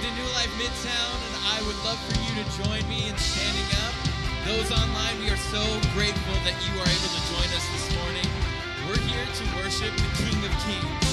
Welcome to New Life Midtown, and I would love for you to join me in standing up. Those online, we are so grateful that you are able to join us this morning. We're here to worship the King of Kings.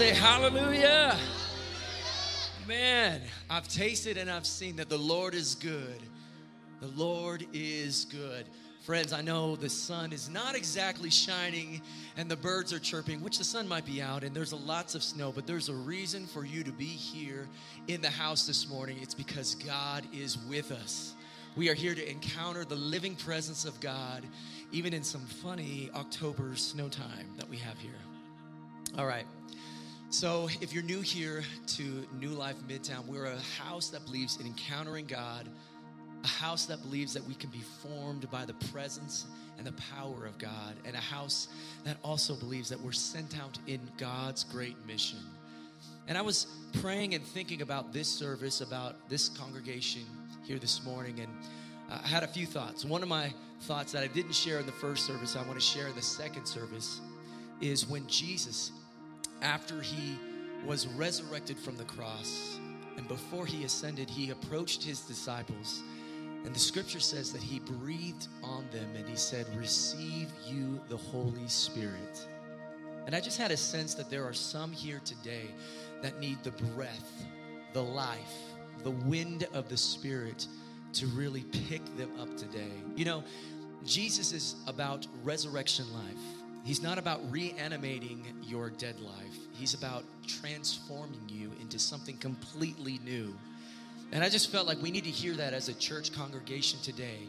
Say hallelujah. Man, I've tasted and I've seen that the Lord is good. The Lord is good. Friends, I know the sun is not exactly shining and the birds are chirping, which the sun might be out and there's lots of snow, but there's a reason for you to be here in the house this morning. It's because God is with us. We are here to encounter the living presence of God, even in some funny October snow time that we have here. All right. So, if you're new here to New Life Midtown, we're a house that believes in encountering God, a house that believes that we can be formed by the presence and the power of God, and a house that also believes that we're sent out in God's great mission. And I was praying and thinking about this service, about this congregation here this morning, and I had a few thoughts. One of my thoughts that I didn't share in the first service, I want to share in the second service, is when Jesus after he was resurrected from the cross and before he ascended, he approached his disciples. And the scripture says that he breathed on them and he said, Receive you the Holy Spirit. And I just had a sense that there are some here today that need the breath, the life, the wind of the Spirit to really pick them up today. You know, Jesus is about resurrection life. He's not about reanimating your dead life. He's about transforming you into something completely new. And I just felt like we need to hear that as a church congregation today.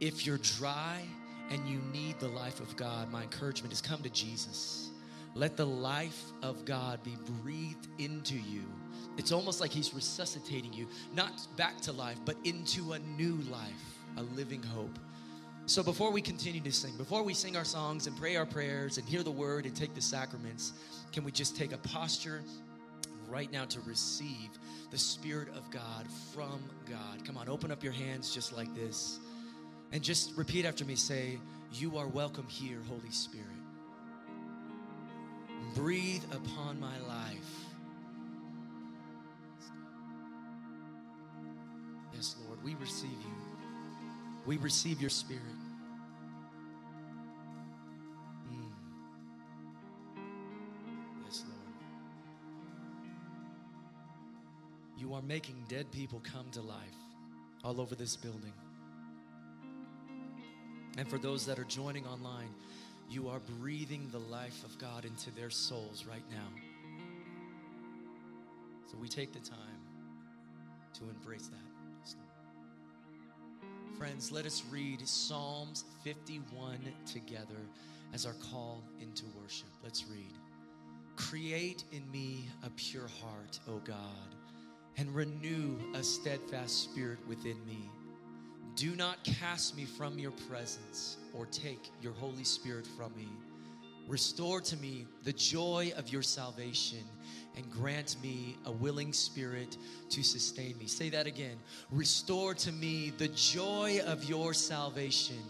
If you're dry and you need the life of God, my encouragement is come to Jesus. Let the life of God be breathed into you. It's almost like He's resuscitating you, not back to life, but into a new life, a living hope. So before we continue to sing, before we sing our songs and pray our prayers and hear the word and take the sacraments, can we just take a posture right now to receive the Spirit of God from God? Come on, open up your hands just like this. And just repeat after me say, You are welcome here, Holy Spirit. Breathe upon my life. Yes, Lord, we receive you. We receive your spirit. You are making dead people come to life all over this building. And for those that are joining online, you are breathing the life of God into their souls right now. So we take the time to embrace that. Friends, let us read Psalms 51 together as our call into worship. Let's read. Create in me a pure heart, O God, and renew a steadfast spirit within me. Do not cast me from your presence or take your Holy Spirit from me. Restore to me the joy of your salvation and grant me a willing spirit to sustain me. Say that again. Restore to me the joy of your salvation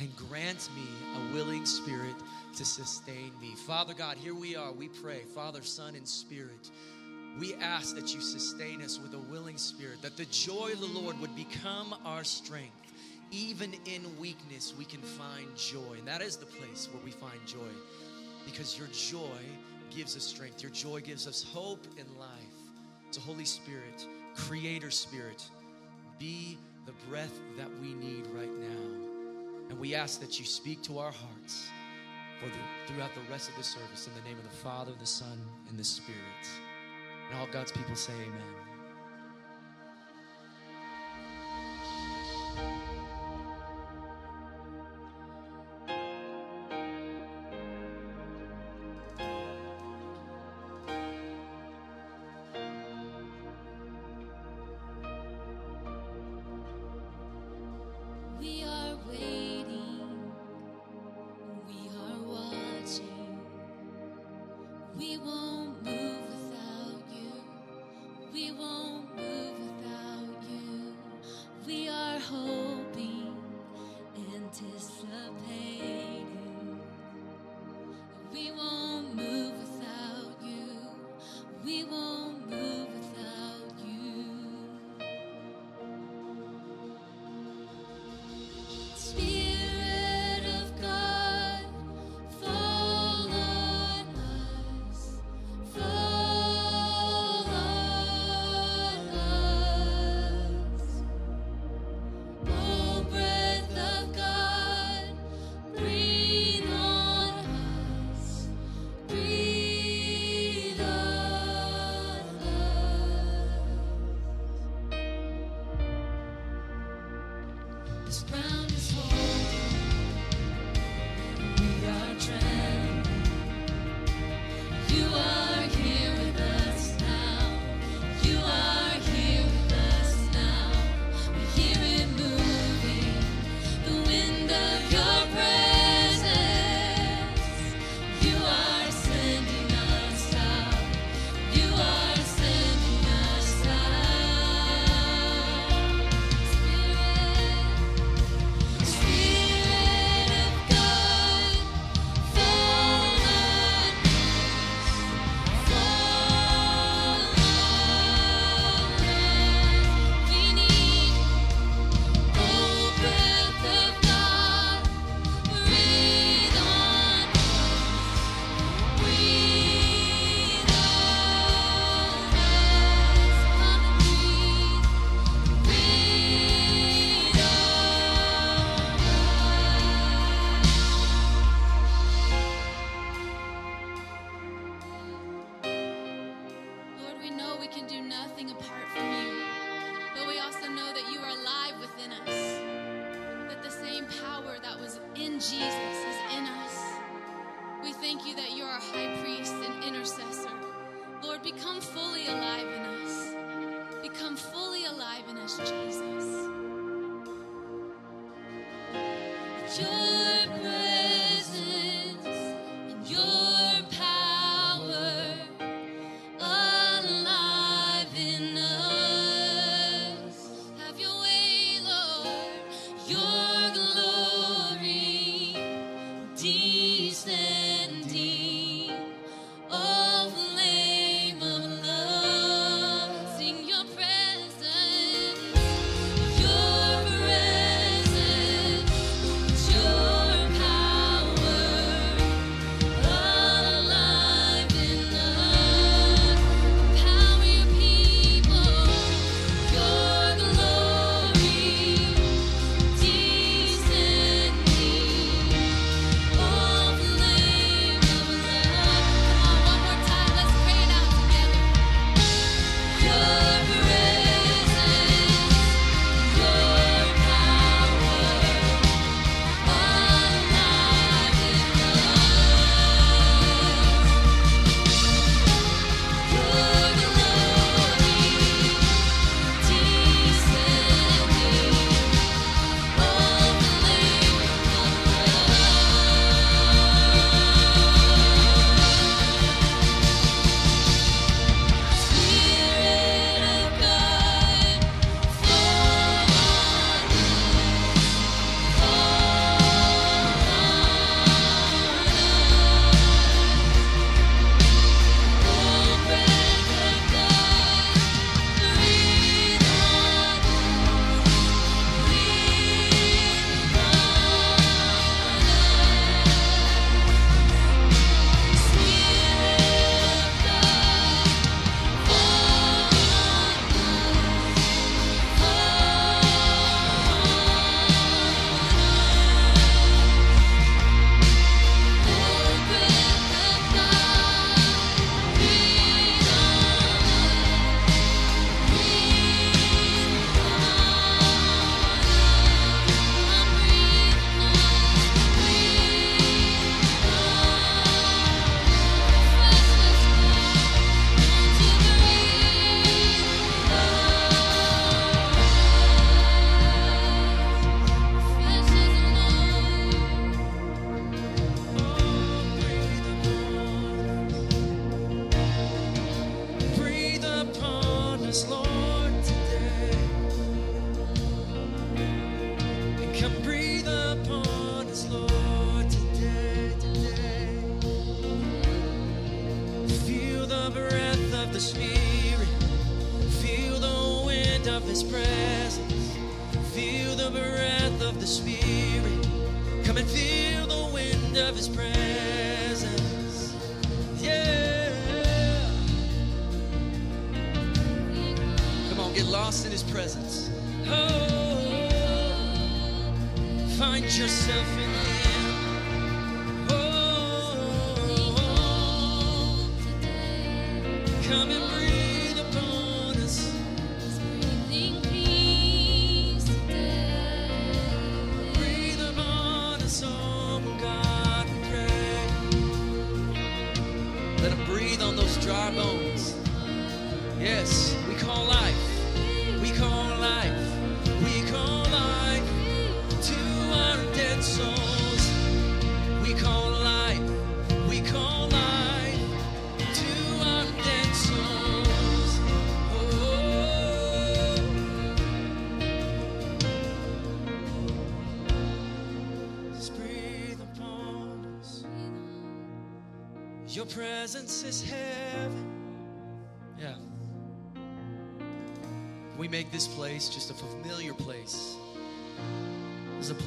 and grant me a willing spirit to sustain me. Father God, here we are. We pray, Father, Son, and Spirit. We ask that you sustain us with a willing spirit, that the joy of the Lord would become our strength. Even in weakness, we can find joy. And that is the place where we find joy because your joy gives us strength. Your joy gives us hope in life. So, Holy Spirit, Creator Spirit, be the breath that we need right now. And we ask that you speak to our hearts for the, throughout the rest of the service in the name of the Father, the Son, and the Spirit. And all God's people say, Amen. This ground is holding.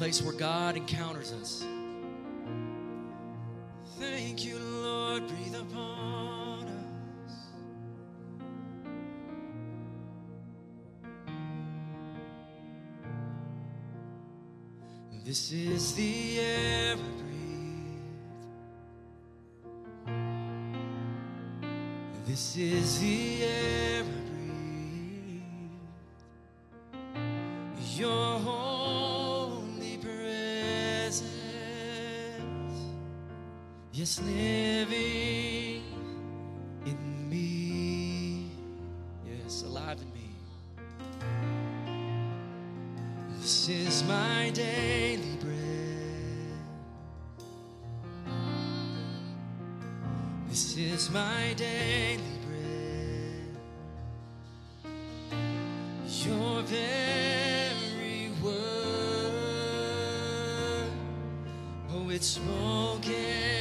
place where God encounters us. Thank you, Lord, breathe upon us. This is the air I breathe. This is the is living in me. Yes, alive in me. This is my daily bread. This is my daily bread. Your very word. Oh, it's spoken.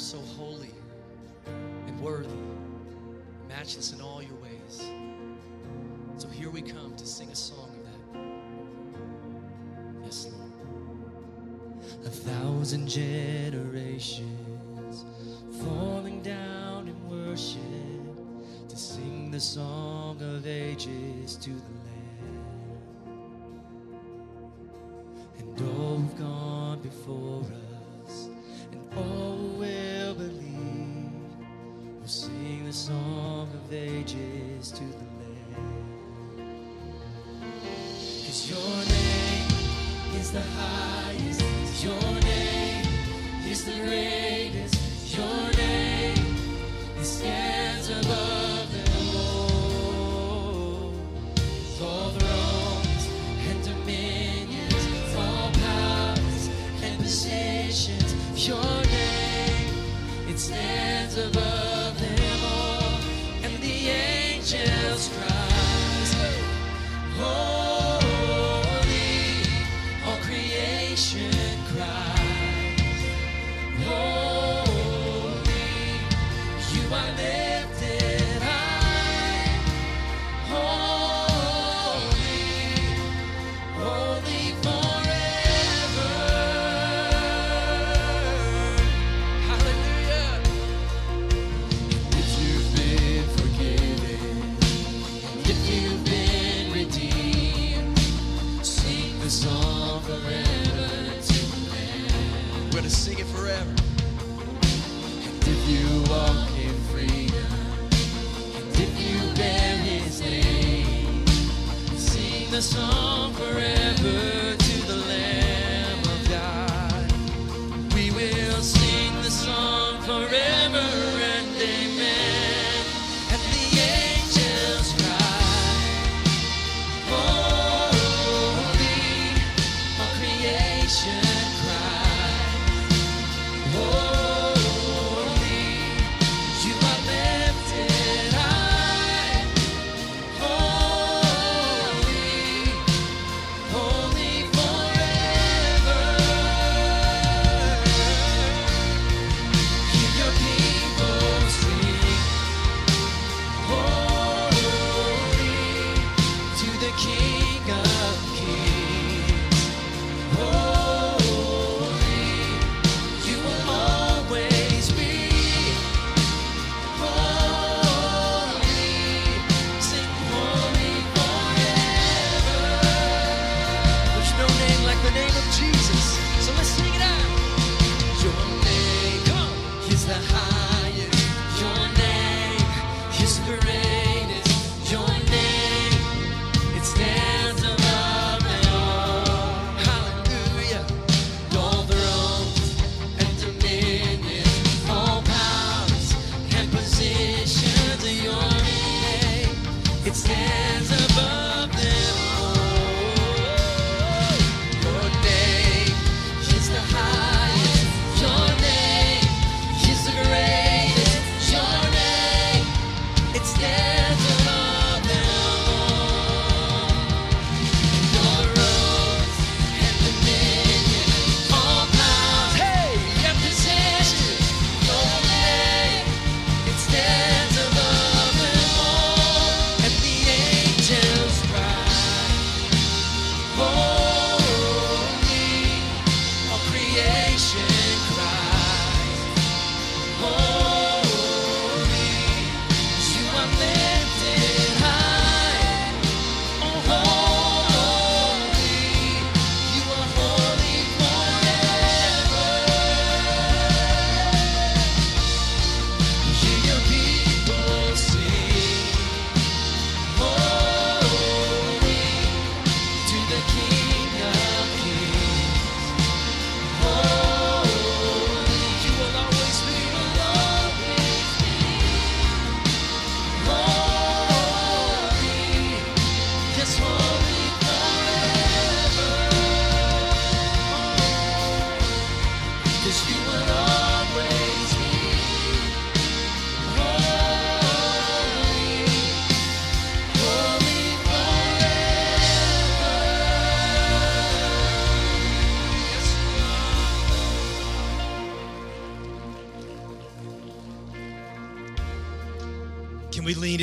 so holy and worthy, matchless in all your ways. So here we come to sing a song of that. Yes, Lord. A thousand generations falling down in worship to sing the song of ages to the Lamb. to the Cause your name is the high.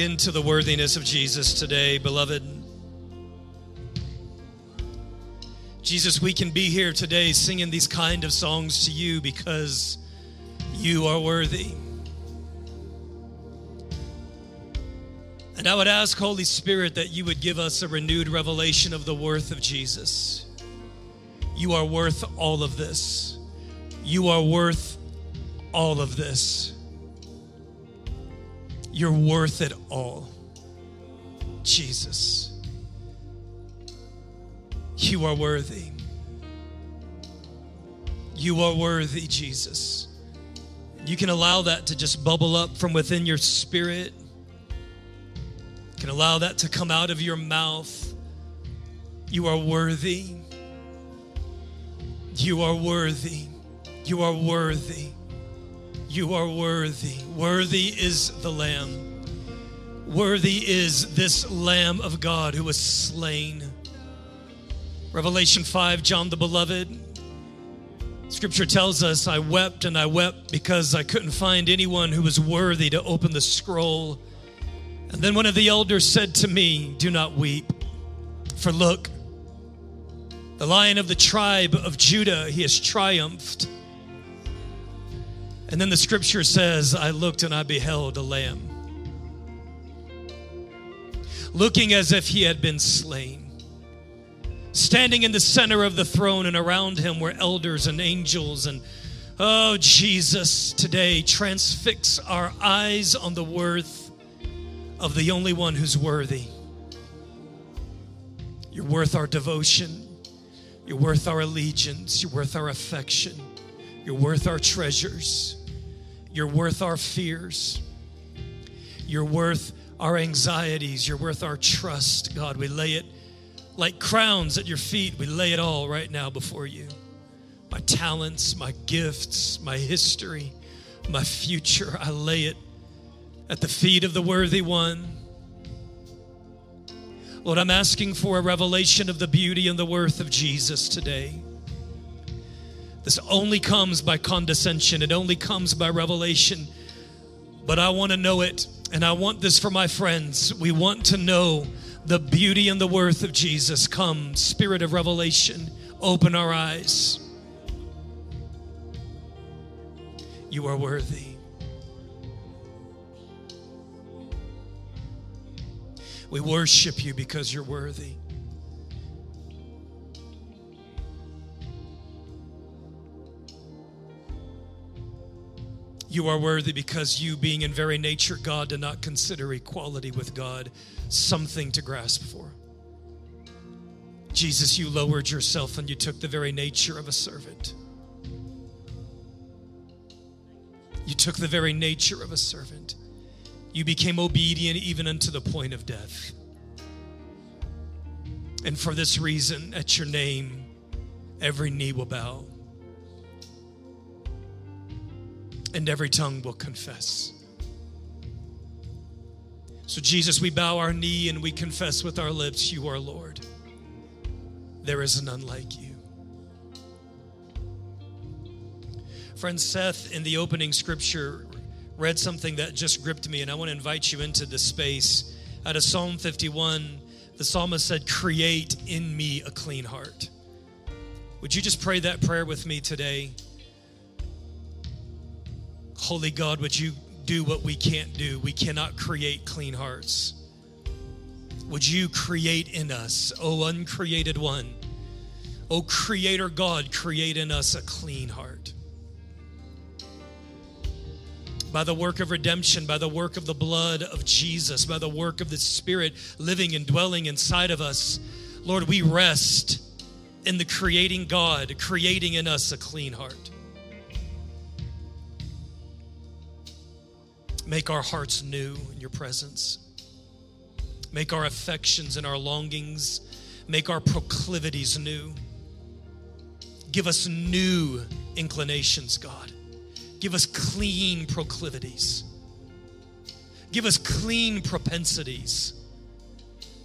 Into the worthiness of Jesus today, beloved? Jesus, we can be here today singing these kind of songs to you because you are worthy. And I would ask, Holy Spirit, that you would give us a renewed revelation of the worth of Jesus. You are worth all of this. You are worth all of this. You're worth it all. Jesus. You are worthy. You are worthy, Jesus. You can allow that to just bubble up from within your spirit. You can allow that to come out of your mouth. You are worthy. You are worthy. You are worthy. You are worthy. Worthy is the Lamb. Worthy is this Lamb of God who was slain. Revelation 5, John the Beloved. Scripture tells us, I wept and I wept because I couldn't find anyone who was worthy to open the scroll. And then one of the elders said to me, Do not weep, for look, the lion of the tribe of Judah, he has triumphed. And then the scripture says, I looked and I beheld a lamb, looking as if he had been slain, Standing in the center of the throne, and around him were elders and angels. And oh, Jesus, today transfix our eyes on the worth of the only one who's worthy. You're worth our devotion. You're worth our allegiance. You're worth our affection. You're worth our treasures. You're worth our fears. You're worth our anxieties. You're worth our trust. God, we lay it like crowns at your feet. We lay it all right now before you. My talents, my gifts, my history, my future, I lay it at the feet of the worthy one. Lord, I'm asking for a revelation of the beauty and the worth of Jesus today. This only comes by condescension, it only comes by revelation. But I want to know it, and I want this for my friends. We want to know the beauty and the worth of Jesus. Come, Spirit of revelation, open our eyes. You are worthy. We worship you because you're worthy. You are worthy because you, being in very nature God, did not consider equality with God something to grasp for. Jesus, you lowered yourself and you took the very nature of a servant. You took the very nature of a servant. You became obedient even unto the point of death. And for this reason, at your name, every knee will bow and every tongue will confess. So, Jesus, we bow our knee and we confess with our lips, You are Lord. There is none like you. Friend Seth, in the opening scripture, read something that just gripped me, and I want to invite you into this space. Out of Psalm 51, the psalmist said, Create in me a clean heart. Would you just pray that prayer with me today? Holy God, would you do what we can't do? We cannot create clean hearts. Would you create in us, O uncreated one? O Creator God, create in us a clean heart. By the work of redemption, by the work of the blood of Jesus, by the work of the Spirit living and dwelling inside of us, Lord, we rest in the creating God, creating in us a clean heart. Make our hearts new in your presence. Make our affections and our longings, make our proclivities new. Give us new inclinations, God. Give us clean proclivities. Give us clean propensities.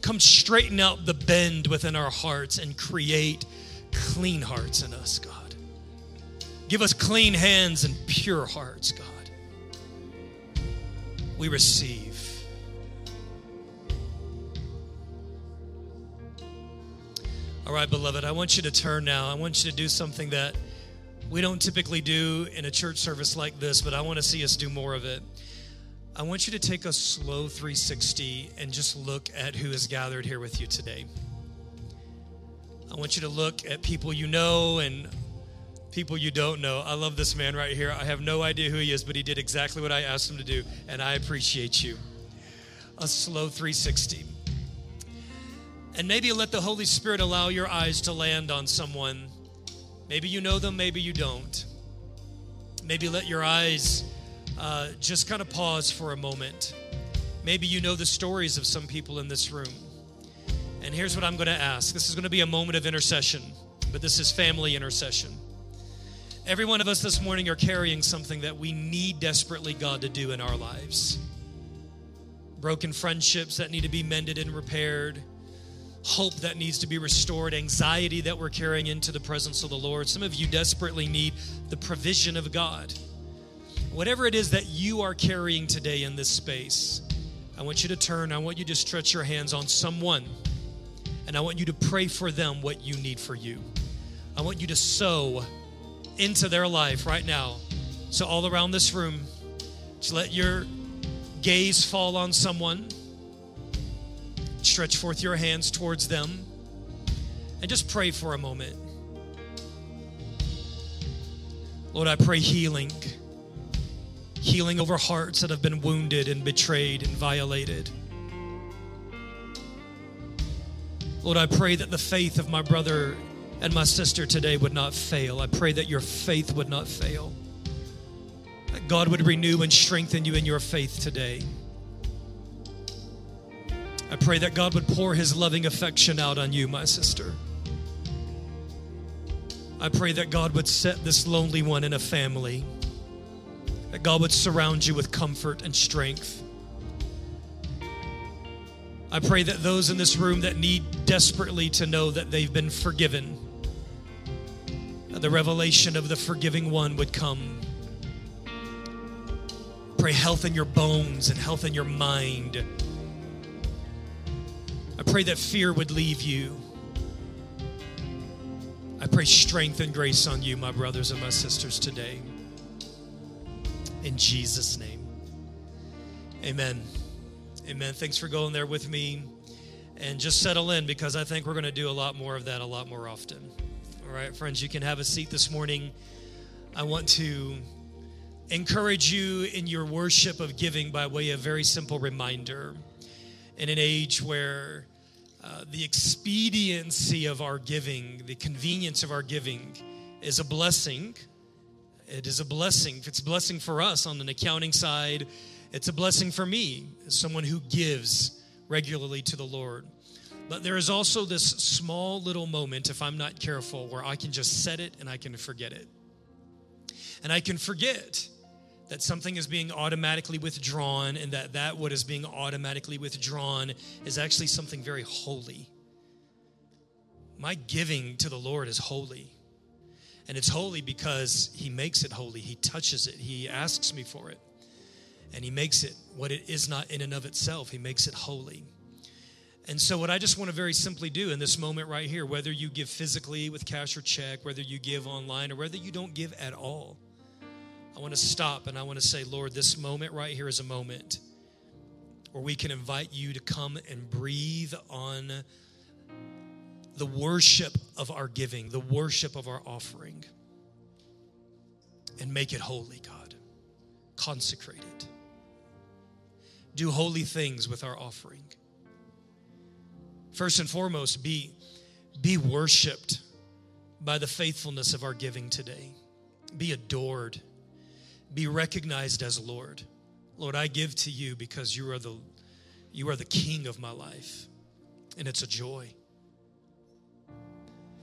Come straighten out the bend within our hearts and create clean hearts in us, God. Give us clean hands and pure hearts, God we receive. All right, beloved, I want you to turn now. I want you to do something that we don't typically do in a church service like this, but I want to see us do more of it. I want you to take a slow 360 and just look at who is gathered here with you today. I want you to look at people you know and people you don't know. I love this man right here. I have no idea who he is, but he did exactly what I asked him to do, and I appreciate you. A slow 360. And maybe let the Holy Spirit allow your eyes to land on someone. Maybe you know them, maybe you don't. Maybe let your eyes uh, just kind of pause for a moment. Maybe you know the stories of some people in this room. And here's what I'm going to ask this is going to be a moment of intercession, but this is family intercession. Every one of us this morning are carrying something that we need desperately God to do in our lives. Broken friendships that need to be mended and repaired, hope that needs to be restored, anxiety that we're carrying into the presence of the Lord. Some of you desperately need the provision of God. Whatever it is that you are carrying today in this space, I want you to turn, I want you to stretch your hands on someone, and I want you to pray for them what you need for you. I want you to sow into their life right now. So, all around this room, just let your gaze fall on someone. Stretch forth your hands towards them. and just pray for a moment. Lord, I pray healing. Healing over hearts that have been wounded and betrayed and violated. Lord, I pray that the faith of my brother and my sister today would not fail. I pray that your faith would not fail. That God would renew and strengthen you in your faith today. I pray that God would pour his loving affection out on you, my sister. I pray that God would set this lonely one in a family, that God would surround you with comfort and strength. I pray that those in this room that need desperately to know that they've been forgiven, the revelation of the forgiving one would come. Pray health in your bones and health in your mind. I pray that fear would leave you. I pray strength and grace on you, my brothers and my sisters, today. In Jesus' name. Amen. Amen. Thanks for going there with me. And just settle in because I think we're going to do a lot more of that a lot more often. All right, friends, you can have a seat this morning. I want to encourage you in your worship of giving by way of very simple reminder. In an age where uh, the expediency of our giving, the convenience of our giving, is a blessing. It is a blessing. It's a blessing for us on an accounting side. It's a blessing for me as someone who gives regularly to the Lord. But there is also this small little moment, if I'm not careful, where I can just set it and I can forget it. And I can forget that something is being automatically withdrawn and that that what is being automatically withdrawn is actually something very holy. My giving to the Lord is holy. And it's holy because He makes it holy. He touches it. He asks me for it. And He makes it what it is not in and of itself. He makes it holy. And so, what I just want to very simply do in this moment right here, whether you give physically with cash or check, whether you give online, or whether you don't give at all, I want to stop and I want to say, Lord, this moment right here is a moment where we can invite you to come and breathe on the worship of our giving, the worship of our offering, and make it holy, God. Consecrate it. Do holy things with our offering. First and foremost, be, be worshiped by the faithfulness of our giving today. Be adored. Be recognized as Lord. Lord, I give to you because you are the you are the king of my life. And it's a joy.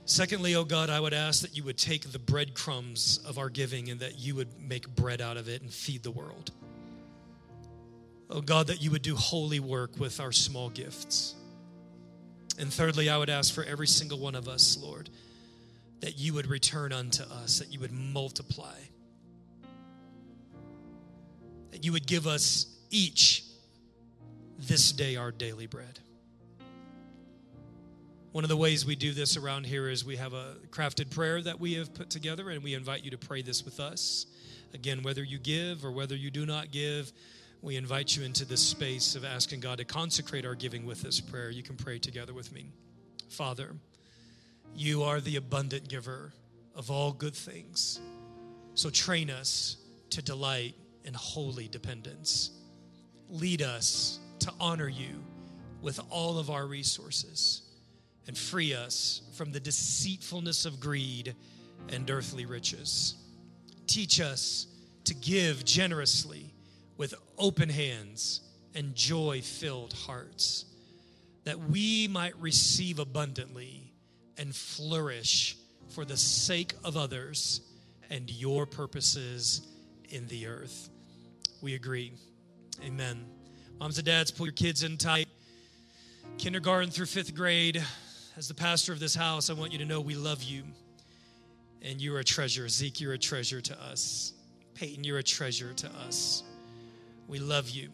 Secondly, oh God, I would ask that you would take the breadcrumbs of our giving and that you would make bread out of it and feed the world. Oh God, that you would do holy work with our small gifts. And thirdly, I would ask for every single one of us, Lord, that you would return unto us, that you would multiply, that you would give us each this day our daily bread. One of the ways we do this around here is we have a crafted prayer that we have put together, and we invite you to pray this with us. Again, whether you give or whether you do not give, we invite you into this space of asking God to consecrate our giving with this prayer. You can pray together with me. Father, you are the abundant giver of all good things. So train us to delight in holy dependence. Lead us to honor you with all of our resources and free us from the deceitfulness of greed and earthly riches. Teach us to give generously with open hands and joy filled hearts, that we might receive abundantly and flourish for the sake of others and your purposes in the earth. We agree. Amen. Moms and dads, pull your kids in tight. Kindergarten through fifth grade, as the pastor of this house, I want you to know we love you. And you're a treasure. Zeke, you're a treasure to us. Peyton, you're a treasure to us. We love you.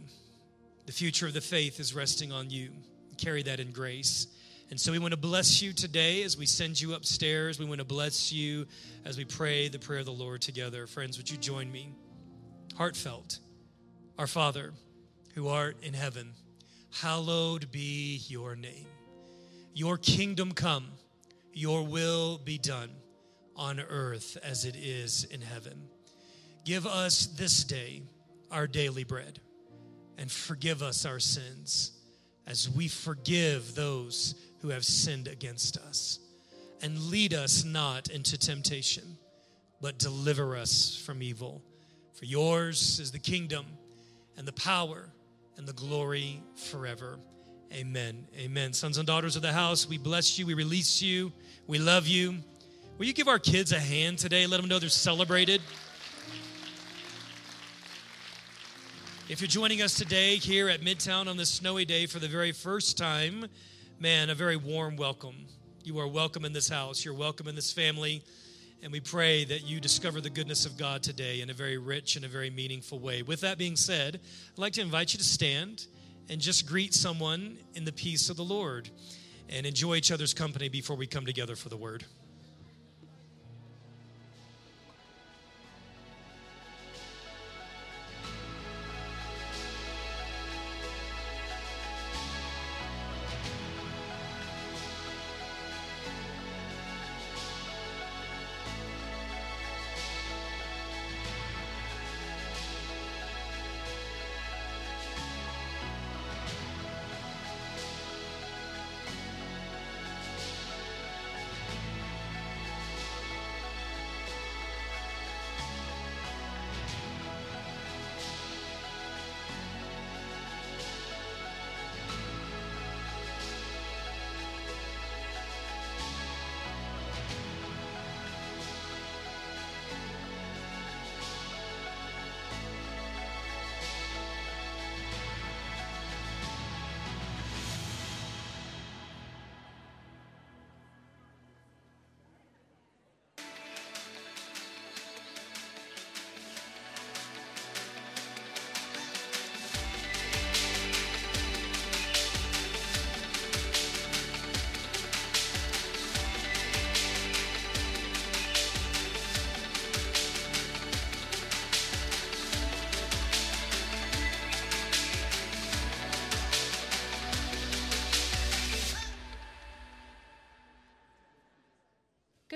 The future of the faith is resting on you. Carry that in grace. And so we want to bless you today as we send you upstairs. We want to bless you as we pray the prayer of the Lord together. Friends, would you join me? Heartfelt. Our Father, who art in heaven, hallowed be your name. Your kingdom come, Your will be done on earth as it is in heaven. Give us this day our daily bread and forgive us our sins as we forgive those who have sinned against us. And lead us not into temptation, but deliver us from evil. For yours is the kingdom and the power and the glory forever. Amen. Amen. Sons and daughters of the house, we bless you. We release you. We love you. Will you give our kids a hand today? Let them know they're celebrated. If you're joining us today here at Midtown on this snowy day for the very first time, man, a very warm welcome. You are welcome in this house. You're welcome in this family. And we pray that you discover the goodness of God today in a very rich and a very meaningful way. With that being said, I'd like to invite you to stand and just greet someone in the peace of the Lord and enjoy each other's company before we come together for the word.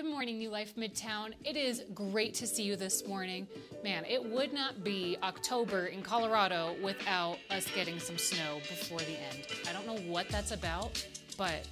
Good morning, New Life Midtown. It is great to see you this morning. Man, it would not be October in Colorado without us getting some snow before the end. I don't know what that's about, but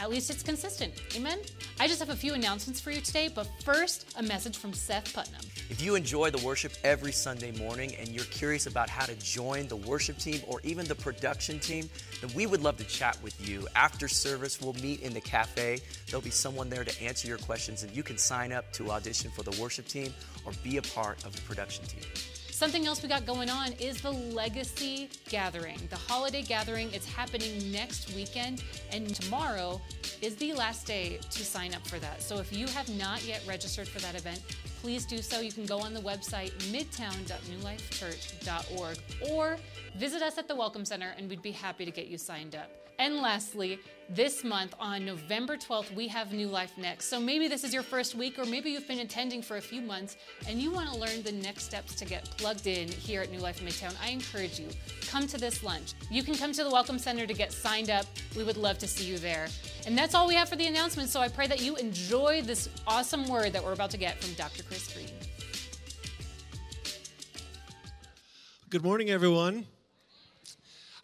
at least it's consistent. Amen? I just have a few announcements for you today, but first, a message from Seth Putnam. If you enjoy the worship every Sunday morning and you're curious about how to join the worship team or even the production team, then we would love to chat with you. After service, we'll meet in the cafe. There'll be someone there to answer your questions, and you can sign up to audition for the worship team or be a part of the production team. Something else we got going on is the Legacy Gathering, the holiday gathering. It's happening next weekend, and tomorrow is the last day to sign up for that. So if you have not yet registered for that event, please do so. You can go on the website midtown.newlifechurch.org or visit us at the Welcome Center, and we'd be happy to get you signed up. And lastly, this month on November 12th, we have New Life Next. So maybe this is your first week, or maybe you've been attending for a few months and you want to learn the next steps to get plugged in here at New Life Midtown. I encourage you, come to this lunch. You can come to the Welcome Center to get signed up. We would love to see you there. And that's all we have for the announcement. So I pray that you enjoy this awesome word that we're about to get from Dr. Chris Green. Good morning, everyone.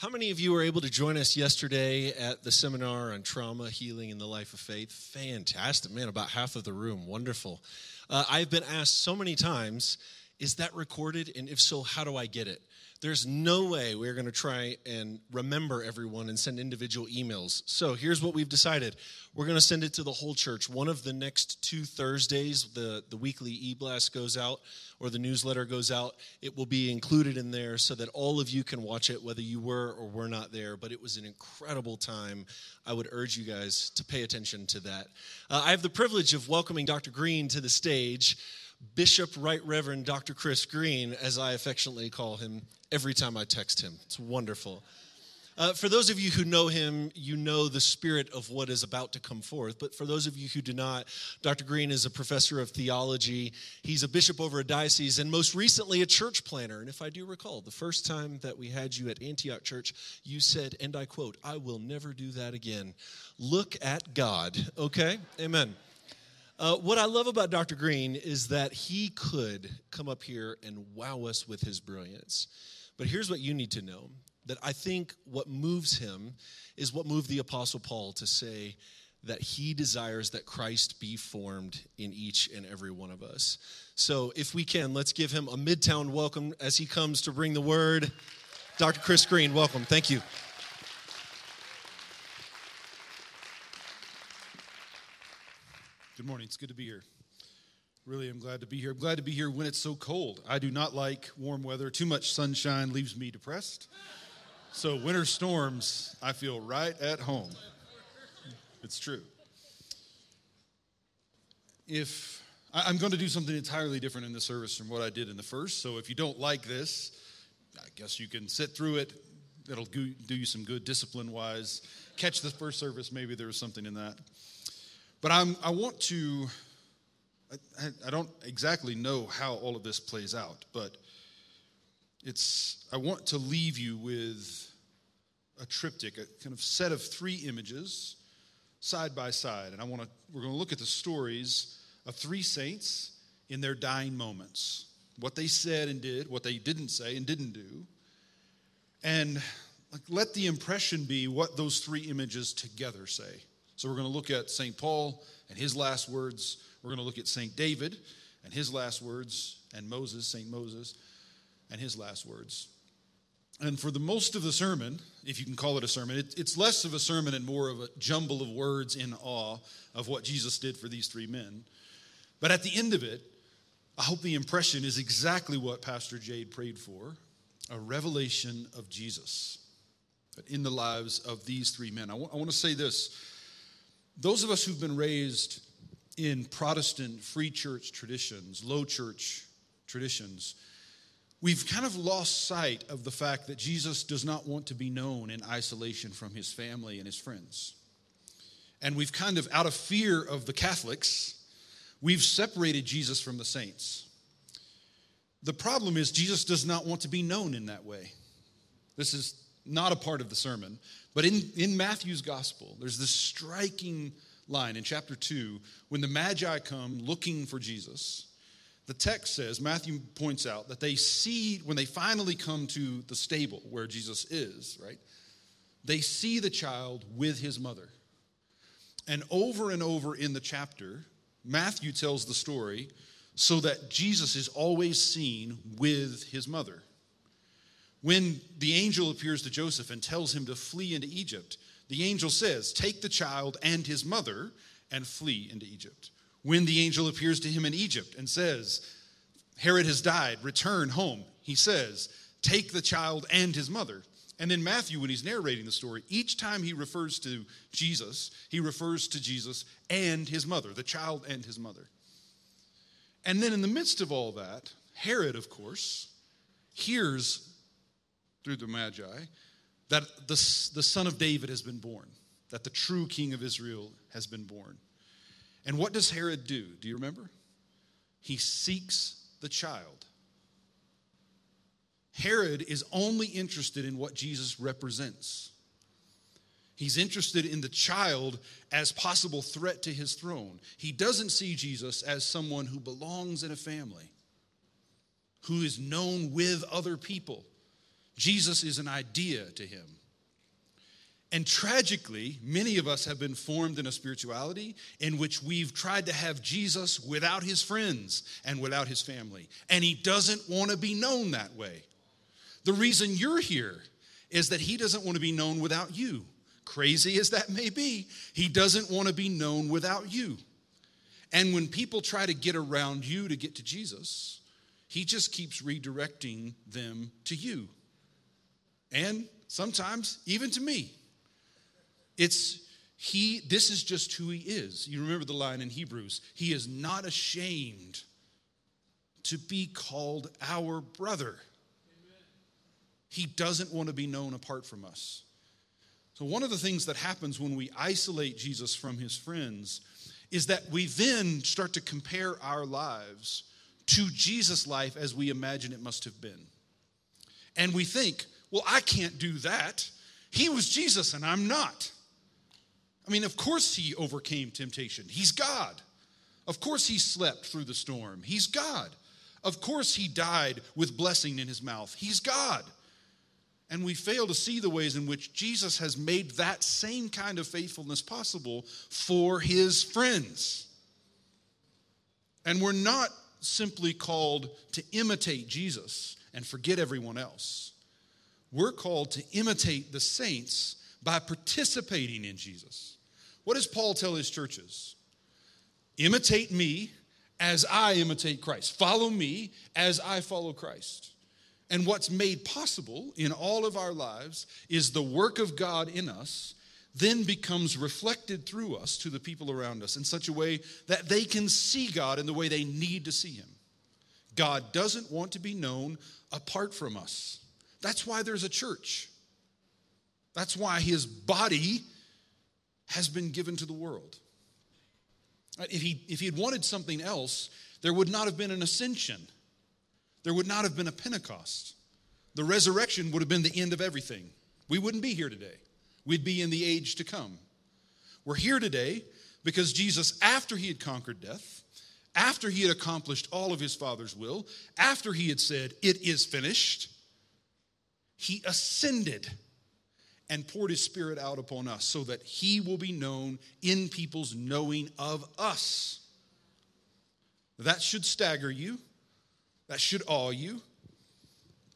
How many of you were able to join us yesterday at the seminar on trauma, healing, and the life of faith? Fantastic, man, about half of the room. Wonderful. Uh, I've been asked so many times, is that recorded? And if so, how do I get it? There's no way we're going to try and remember everyone and send individual emails. So here's what we've decided we're going to send it to the whole church. One of the next two Thursdays, the, the weekly e blast goes out or the newsletter goes out. It will be included in there so that all of you can watch it, whether you were or were not there. But it was an incredible time. I would urge you guys to pay attention to that. Uh, I have the privilege of welcoming Dr. Green to the stage. Bishop Right Reverend Dr. Chris Green, as I affectionately call him every time I text him. It's wonderful. Uh, for those of you who know him, you know the spirit of what is about to come forth. But for those of you who do not, Dr. Green is a professor of theology. He's a bishop over a diocese and most recently a church planner. And if I do recall, the first time that we had you at Antioch Church, you said, and I quote, I will never do that again. Look at God, okay? Amen. Uh, what I love about Dr. Green is that he could come up here and wow us with his brilliance. But here's what you need to know that I think what moves him is what moved the Apostle Paul to say that he desires that Christ be formed in each and every one of us. So if we can, let's give him a midtown welcome as he comes to bring the word. Dr. Chris Green, welcome. Thank you. Good morning. It's good to be here. Really, I'm glad to be here. I'm glad to be here when it's so cold. I do not like warm weather. Too much sunshine leaves me depressed. So, winter storms, I feel right at home. It's true. If I'm going to do something entirely different in the service from what I did in the first, so if you don't like this, I guess you can sit through it. It'll do you some good discipline wise. Catch the first service, maybe there was something in that. But I'm, I want to, I, I- don't exactly know how all of this plays out, but it's, I want to leave you with a triptych, a kind of set of three images side by side. And I want to, we're going to look at the stories of three saints in their dying moments what they said and did, what they didn't say and didn't do. And like, let the impression be what those three images together say. So we're going to look at St. Paul and his last words. We're going to look at St. David and his last words, and Moses, St. Moses, and his last words. And for the most of the sermon, if you can call it a sermon, it, it's less of a sermon and more of a jumble of words in awe of what Jesus did for these three men. But at the end of it, I hope the impression is exactly what Pastor Jade prayed for a revelation of Jesus in the lives of these three men. I wa- I want to say this those of us who've been raised in Protestant free church traditions, low church traditions, we've kind of lost sight of the fact that Jesus does not want to be known in isolation from his family and his friends. And we've kind of, out of fear of the Catholics, we've separated Jesus from the saints. The problem is, Jesus does not want to be known in that way. This is not a part of the sermon, but in, in Matthew's gospel, there's this striking line in chapter 2 when the Magi come looking for Jesus. The text says, Matthew points out that they see, when they finally come to the stable where Jesus is, right? They see the child with his mother. And over and over in the chapter, Matthew tells the story so that Jesus is always seen with his mother. When the angel appears to Joseph and tells him to flee into Egypt, the angel says, Take the child and his mother and flee into Egypt. When the angel appears to him in Egypt and says, Herod has died, return home, he says, Take the child and his mother. And then Matthew, when he's narrating the story, each time he refers to Jesus, he refers to Jesus and his mother, the child and his mother. And then in the midst of all that, Herod, of course, hears through the Magi that the, the son of David has been born, that the true king of Israel has been born. And what does Herod do? Do you remember? He seeks the child. Herod is only interested in what Jesus represents. He's interested in the child as possible threat to his throne. He doesn't see Jesus as someone who belongs in a family, who is known with other people. Jesus is an idea to him. And tragically, many of us have been formed in a spirituality in which we've tried to have Jesus without his friends and without his family. And he doesn't want to be known that way. The reason you're here is that he doesn't want to be known without you. Crazy as that may be, he doesn't want to be known without you. And when people try to get around you to get to Jesus, he just keeps redirecting them to you. And sometimes even to me. It's he, this is just who he is. You remember the line in Hebrews He is not ashamed to be called our brother. He doesn't want to be known apart from us. So, one of the things that happens when we isolate Jesus from his friends is that we then start to compare our lives to Jesus' life as we imagine it must have been. And we think, well, I can't do that. He was Jesus and I'm not. I mean, of course he overcame temptation. He's God. Of course he slept through the storm. He's God. Of course he died with blessing in his mouth. He's God. And we fail to see the ways in which Jesus has made that same kind of faithfulness possible for his friends. And we're not simply called to imitate Jesus and forget everyone else. We're called to imitate the saints by participating in Jesus. What does Paul tell his churches? Imitate me as I imitate Christ. Follow me as I follow Christ. And what's made possible in all of our lives is the work of God in us then becomes reflected through us to the people around us in such a way that they can see God in the way they need to see Him. God doesn't want to be known apart from us. That's why there's a church. That's why His body has been given to the world. If he, if he had wanted something else, there would not have been an ascension. There would not have been a Pentecost. The resurrection would have been the end of everything. We wouldn't be here today. We'd be in the age to come. We're here today because Jesus, after he had conquered death, after he had accomplished all of his Father's will, after he had said, It is finished, he ascended and poured his Spirit out upon us so that he will be known in people's knowing of us. That should stagger you, that should awe you.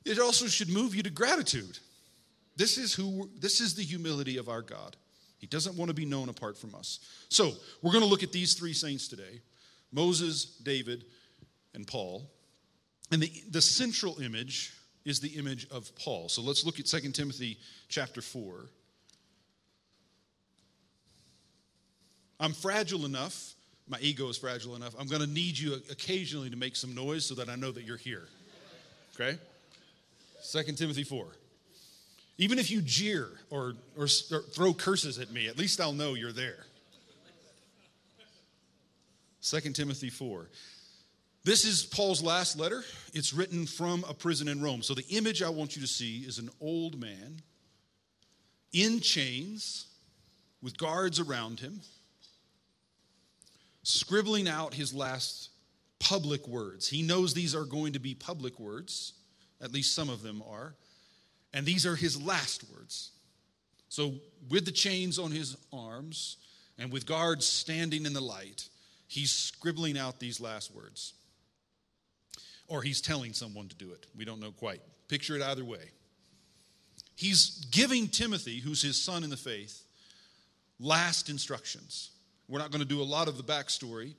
It also should move you to gratitude. This is who this is the humility of our God. He doesn't want to be known apart from us. So, we're going to look at these three saints today. Moses, David, and Paul. And the, the central image is the image of Paul. So let's look at 2 Timothy chapter 4. I'm fragile enough, my ego is fragile enough. I'm going to need you occasionally to make some noise so that I know that you're here. Okay? 2 Timothy 4. Even if you jeer or, or, or throw curses at me, at least I'll know you're there. 2 Timothy 4. This is Paul's last letter. It's written from a prison in Rome. So the image I want you to see is an old man in chains with guards around him, scribbling out his last public words. He knows these are going to be public words, at least some of them are, and these are his last words. So, with the chains on his arms and with guards standing in the light, he's scribbling out these last words. Or he's telling someone to do it. We don't know quite. Picture it either way. He's giving Timothy, who's his son in the faith, last instructions. We're not going to do a lot of the backstory,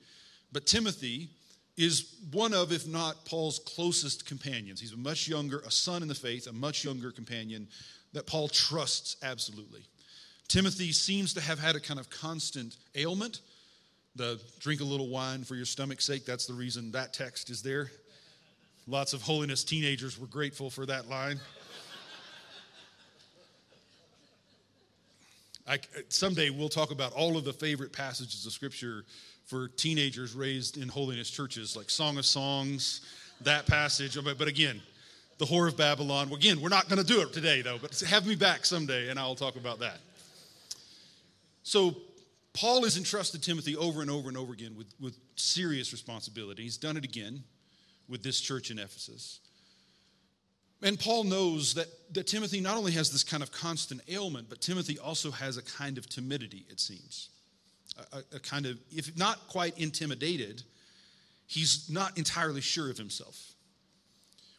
but Timothy is one of, if not Paul's closest companions. He's a much younger, a son in the faith, a much younger companion that Paul trusts absolutely. Timothy seems to have had a kind of constant ailment. The drink a little wine for your stomach's sake, that's the reason that text is there. Lots of holiness teenagers were grateful for that line. I, someday we'll talk about all of the favorite passages of Scripture for teenagers raised in holiness churches, like Song of Songs, that passage. But, again, the Whore of Babylon. Again, we're not going to do it today, though, but have me back someday and I'll talk about that. So, Paul has entrusted Timothy over and over and over again with, with serious responsibility. He's done it again with this church in Ephesus. And Paul knows that, that Timothy not only has this kind of constant ailment, but Timothy also has a kind of timidity, it seems. A, a, kind of, if not quite intimidated, he's not entirely sure of himself,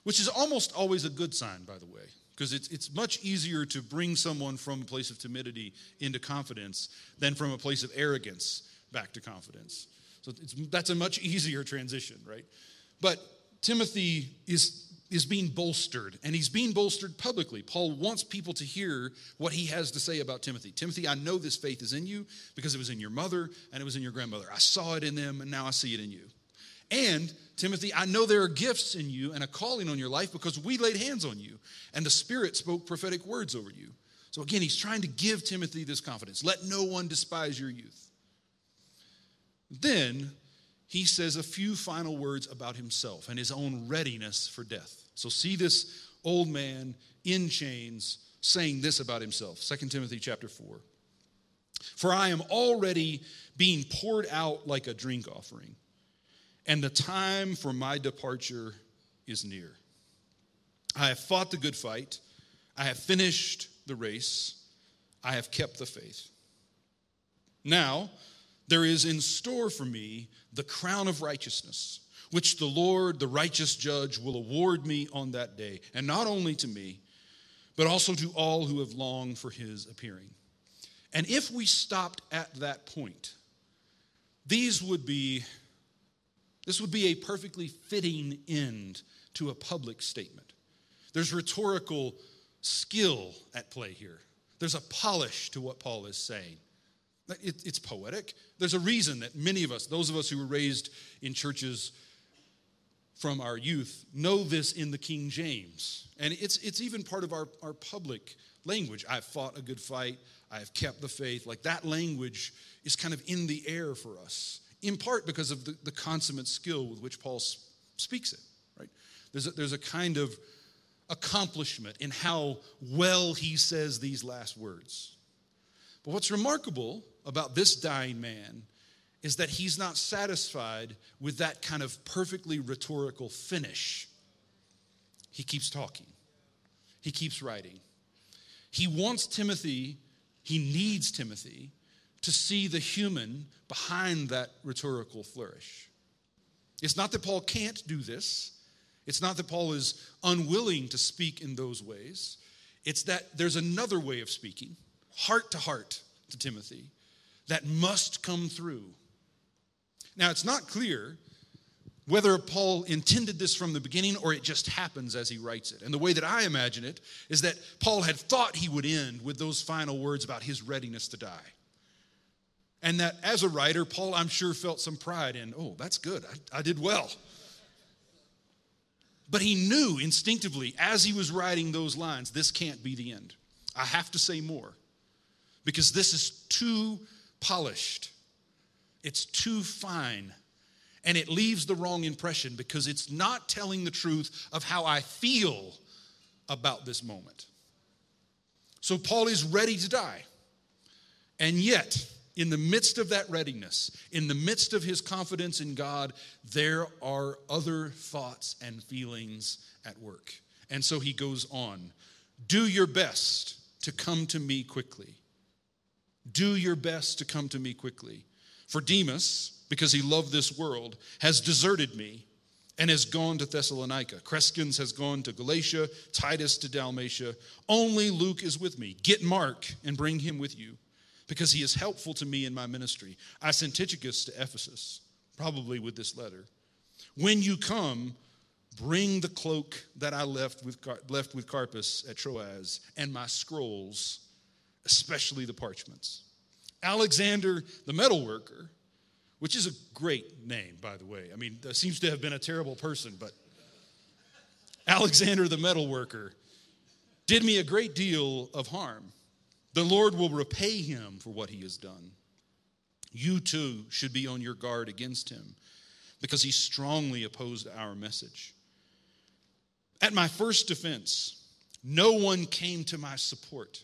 which is almost always a good sign, by the way, because it's, it's much easier to bring someone from a place of timidity into confidence than from a place of arrogance back to confidence. So that's a much easier transition, right? But Timothy is is being bolstered, and he's being bolstered publicly. Paul wants people to hear what he has to say about Timothy. Timothy, I know this faith is in you because it was in your mother and it was in your grandmother. I saw it in them, and now I see it in you. And Timothy, I know there are gifts in you and a calling on your life because we laid hands on you, and the Spirit spoke prophetic words over you. So again, he's trying to give Timothy this confidence. Let no one despise your youth. Then he says a few final words about himself and his own readiness for death. So see this old man in chains saying this about himself. 2 Timothy chapter 4. For I am already being poured out like a drink offering, and the time for my departure is near. I have fought the good fight, I have finished the race, I have kept the faith. Now, there is in store for me the crown of righteousness, which the Lord, the righteous judge, will award me on that day, and not only to me, but also to all who have longed for his appearing. And if we stopped at that point, these would be this would be a perfectly fitting end to a public statement. There's rhetorical skill at play here. There's a polish to what Paul is saying. It, it's poetic. There's a reason that many of us, those of us who were raised in churches from our youth, know this in the King James. And it's, it's even part of our, our public language. I've fought a good fight, I have kept the faith. Like that language is kind of in the air for us, in part because of the, the consummate skill with which Paul speaks it, right? There's a, there's a kind of accomplishment in how well he says these last words. But what's remarkable about this dying man is that he's not satisfied with that kind of perfectly rhetorical finish. He keeps talking, he keeps writing. He wants Timothy, he needs Timothy to see the human behind that rhetorical flourish. It's not that Paul can't do this. It's not that Paul is unwilling to speak in those ways. It's that there's another way of speaking, heart to heart to Timothy, that must come through. Now, it's not clear whether Paul intended this from the beginning or it just happens as he writes it. And the way that I imagine it is that Paul had thought he would end with those final words about his readiness to die. And that as a writer, Paul, I'm sure, felt some pride in, oh, that's good, I, I did well. But he knew instinctively as he was writing those lines, this can't be the end. I have to say more because this is too polished, it's too fine, and it leaves the wrong impression because it's not telling the truth of how I feel about this moment. So Paul is ready to die. And yet, in the midst of that readiness, in the midst of his confidence in God, there are other thoughts and feelings at work. And so he goes on Do your best to come to me quickly. Do your best to come to me quickly. For Demas, because he loved this world, has deserted me and has gone to Thessalonica. Crescens has gone to Galatia, Titus to Dalmatia. Only Luke is with me. Get Mark and bring him with you, because he is helpful to me in my ministry. I sent Tychicus to Ephesus, probably with this letter. When you come, bring the cloak that I left with, left with Carpus at Troas and my scrolls especially the parchments. Alexander the metalworker, which is a great name, by the way. I mean, seems to have been a terrible person, but Alexander the metalworker did me a great deal of harm. The Lord will repay him for what he has done. You too should be on your guard against him because he strongly opposed our message. At my first defense, no one came to my support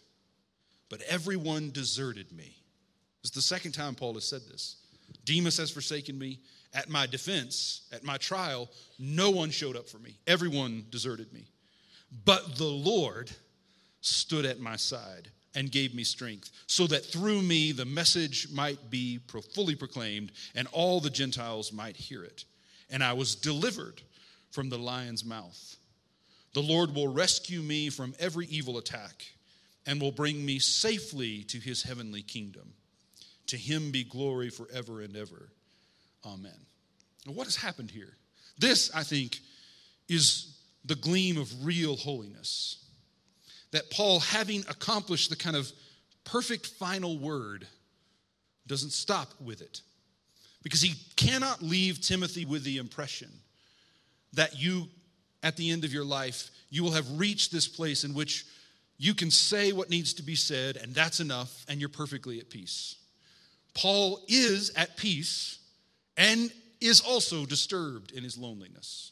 but everyone deserted me. Is the second time Paul has said this. Demas has forsaken me. At my defense, at my trial, no one showed up for me. Everyone deserted me. But the Lord stood at my side and gave me strength, so that through me the message might be fully proclaimed and all the Gentiles might hear it. And I was delivered from the lion's mouth. The Lord will rescue me from every evil attack and will bring me safely to his heavenly kingdom. To him be glory forever and ever. Amen. Now, what has happened here? This, I think, is the gleam of real holiness. That Paul, having accomplished the kind of perfect final word, doesn't stop with it. Because he cannot leave Timothy with the impression that you, at the end of your life, you will have reached this place in which you can say what needs to be said, and that's enough, and you're perfectly at peace. Paul is at peace and is also disturbed in his loneliness.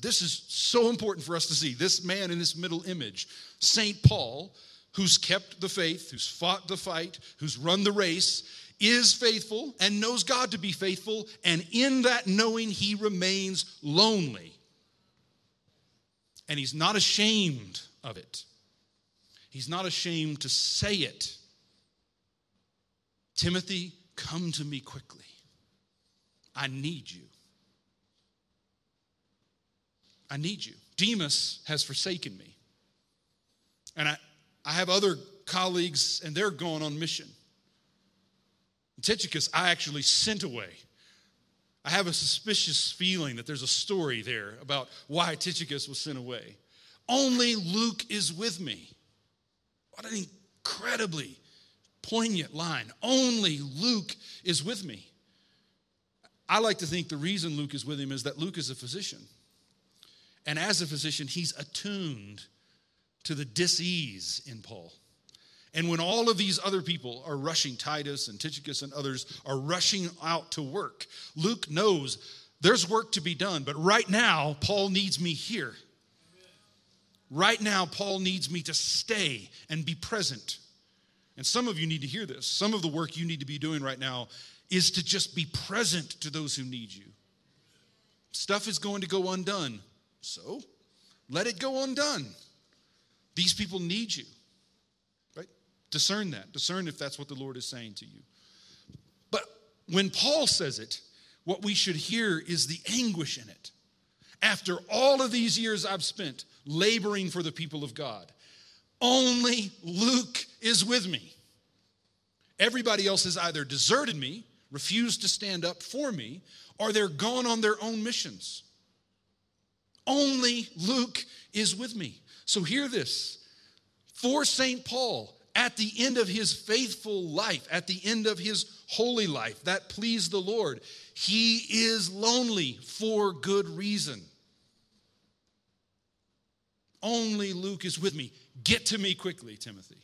This is so important for us to see. This man in this middle image, St. Paul, who's kept the faith, who's fought the fight, who's run the race, is faithful and knows God to be faithful, and in that knowing, he remains lonely. And he's not ashamed of it. He's not ashamed to say it. Timothy, come to me quickly. I need you. I need you. Demas has forsaken me. And I, I have other colleagues, and they're going on mission. Tychicus, I actually sent away. I have a suspicious feeling that there's a story there about why Tychicus was sent away. Only Luke is with me. What an incredibly poignant line. Only Luke is with me. I like to think the reason Luke is with him is that Luke is a physician. And as a physician, he's attuned to the dis-ease in Paul. And when all of these other people are rushing, Titus and Tychicus and others are rushing out to work, Luke knows there's work to be done, but right now, Paul needs me here. Right now, Paul needs me to stay and be present. And some of you need to hear this. Some of the work you need to be doing right now is to just be present to those who need you. Stuff is going to go undone. So let it go undone. These people need you. Right? Discern that. Discern if that's what the Lord is saying to you. But when Paul says it, what we should hear is the anguish in it. After all of these years I've spent laboring for the people of God, only Luke is with me. Everybody else has either deserted me, refused to stand up for me, or they're gone on their own missions. Only Luke is with me. So hear this. For St. Paul, at the end of his faithful life, at the end of his holy life that pleased the Lord, he is lonely for good reason. Only Luke is with me. Get to me quickly, Timothy,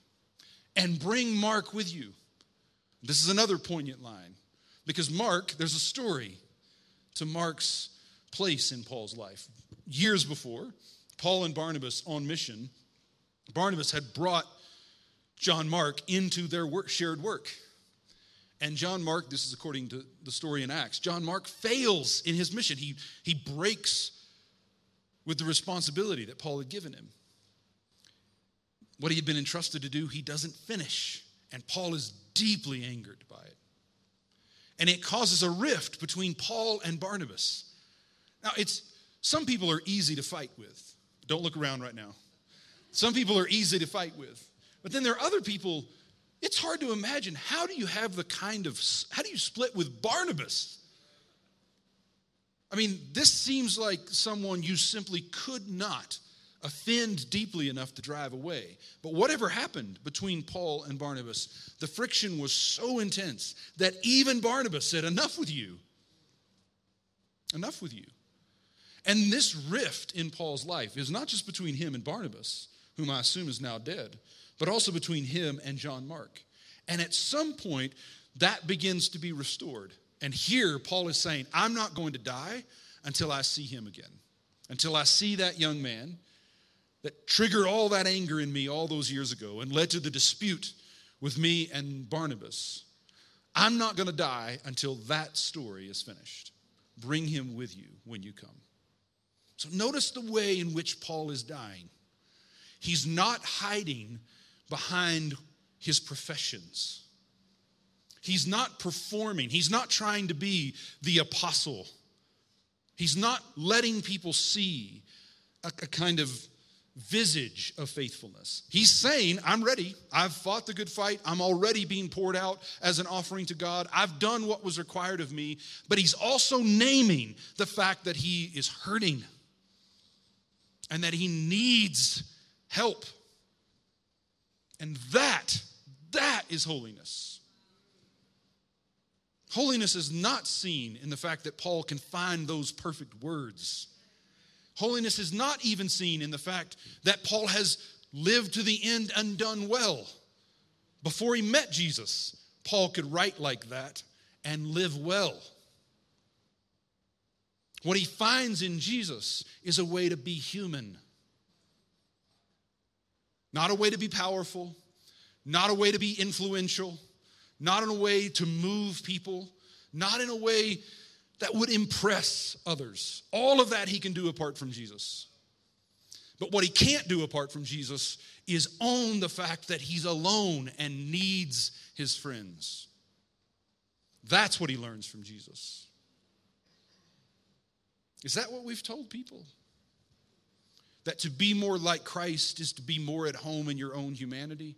and bring Mark with you. This is another poignant line because Mark, there's a story to Mark's place in Paul's life. Years before, Paul and Barnabas on mission, Barnabas had brought John Mark into their work, shared work. And John Mark, this is according to the story in Acts, John Mark fails in his mission. He, he breaks with the responsibility that Paul had given him. What he had been entrusted to do, he doesn't finish. And Paul is deeply angered by it. And it causes a rift between Paul and Barnabas. Now, it's some people are easy to fight with. Don't look around right now. Some people are easy to fight with. But then there are other people, it's hard to imagine. How do you have the kind of, how do you split with Barnabas? I mean, this seems like someone you simply could not offend deeply enough to drive away. But whatever happened between Paul and Barnabas, the friction was so intense that even Barnabas said, Enough with you. Enough with you. And this rift in Paul's life is not just between him and Barnabas, whom I assume is now dead, but also between him and John Mark. And at some point, that begins to be restored. And here, Paul is saying, I'm not going to die until I see him again, until I see that young man that triggered all that anger in me all those years ago and led to the dispute with me and Barnabas. I'm not going to die until that story is finished. Bring him with you when you come. So notice the way in which Paul is dying. He's not hiding behind his professions. He's not performing. He's not trying to be the apostle. He's not letting people see a, a, kind of visage of faithfulness. He's saying, I'm ready. I've fought the good fight. I'm already being poured out as an offering to God. I've done what was required of me. But he's also naming the fact that he is hurting and that he needs help. And that, that is holiness. Holiness is not seen in the fact that Paul can find those perfect words. Holiness is not even seen in the fact that Paul has lived to the end and done well. Before he met Jesus, Paul could write like that and live well. What he finds in Jesus is a way to be human, not a way to be powerful, not a way to be influential, not in a way to move people, not in a way that would impress others. All of that he can do apart from Jesus. But what he can't do apart from Jesus is own the fact that he's alone and needs his friends. That's what he learns from Jesus. Is that what we've told people? That to be more like Christ is to be more at home in your own humanity?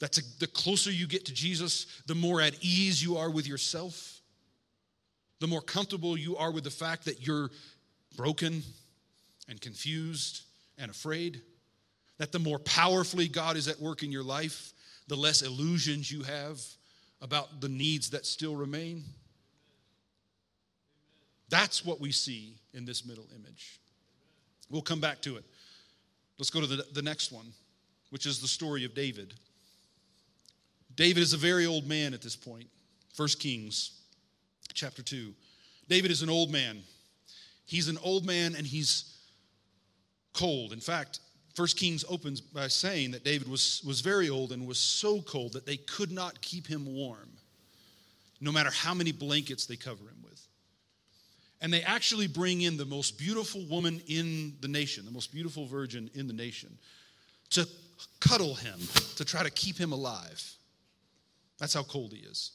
That to, the closer you get to Jesus, the more at ease you are with yourself? The more comfortable you are with the fact that you're broken and confused and afraid? That the more powerfully God is at work in your life, the less illusions you have about the needs that still remain? That's what we see in this middle image. We'll come back to it. Let's go to the, the next one, which is the story of David. David is a very old man at this point. First Kings chapter 2. David is an old man. He's an old man and he's cold. In fact, First Kings opens by saying that David was, was very old and was so cold that they could not keep him warm, no matter how many blankets they cover him with. And they actually bring in the most beautiful woman in the nation, the most beautiful virgin in the nation, to cuddle him, to try to keep him alive. That's how cold he is.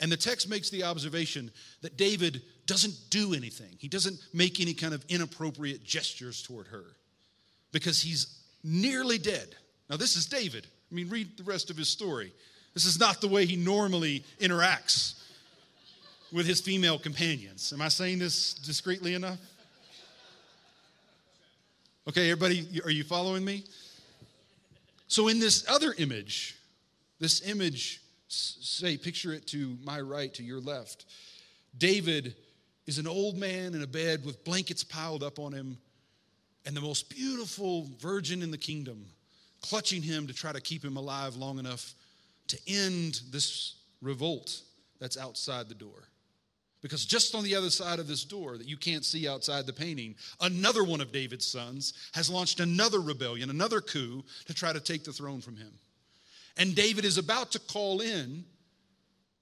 And the text makes the observation that David doesn't do anything. He doesn't make any kind of inappropriate gestures toward her because he's nearly dead. Now, this is David. I mean, read the rest of his story. This is not the way he normally interacts with his female companions. Am I saying this discreetly enough? Okay, everybody, are you following me? So, in this other image, this image, say, picture it to my right, to your left. David is an old man in a bed with blankets piled up on him, and the most beautiful virgin in the kingdom clutching him to try to keep him alive long enough to end this revolt that's outside the door. Because just on the other side of this door that you can't see outside the painting, another one of David's sons has launched another rebellion, another coup to try to take the throne from him. And David is about to call in,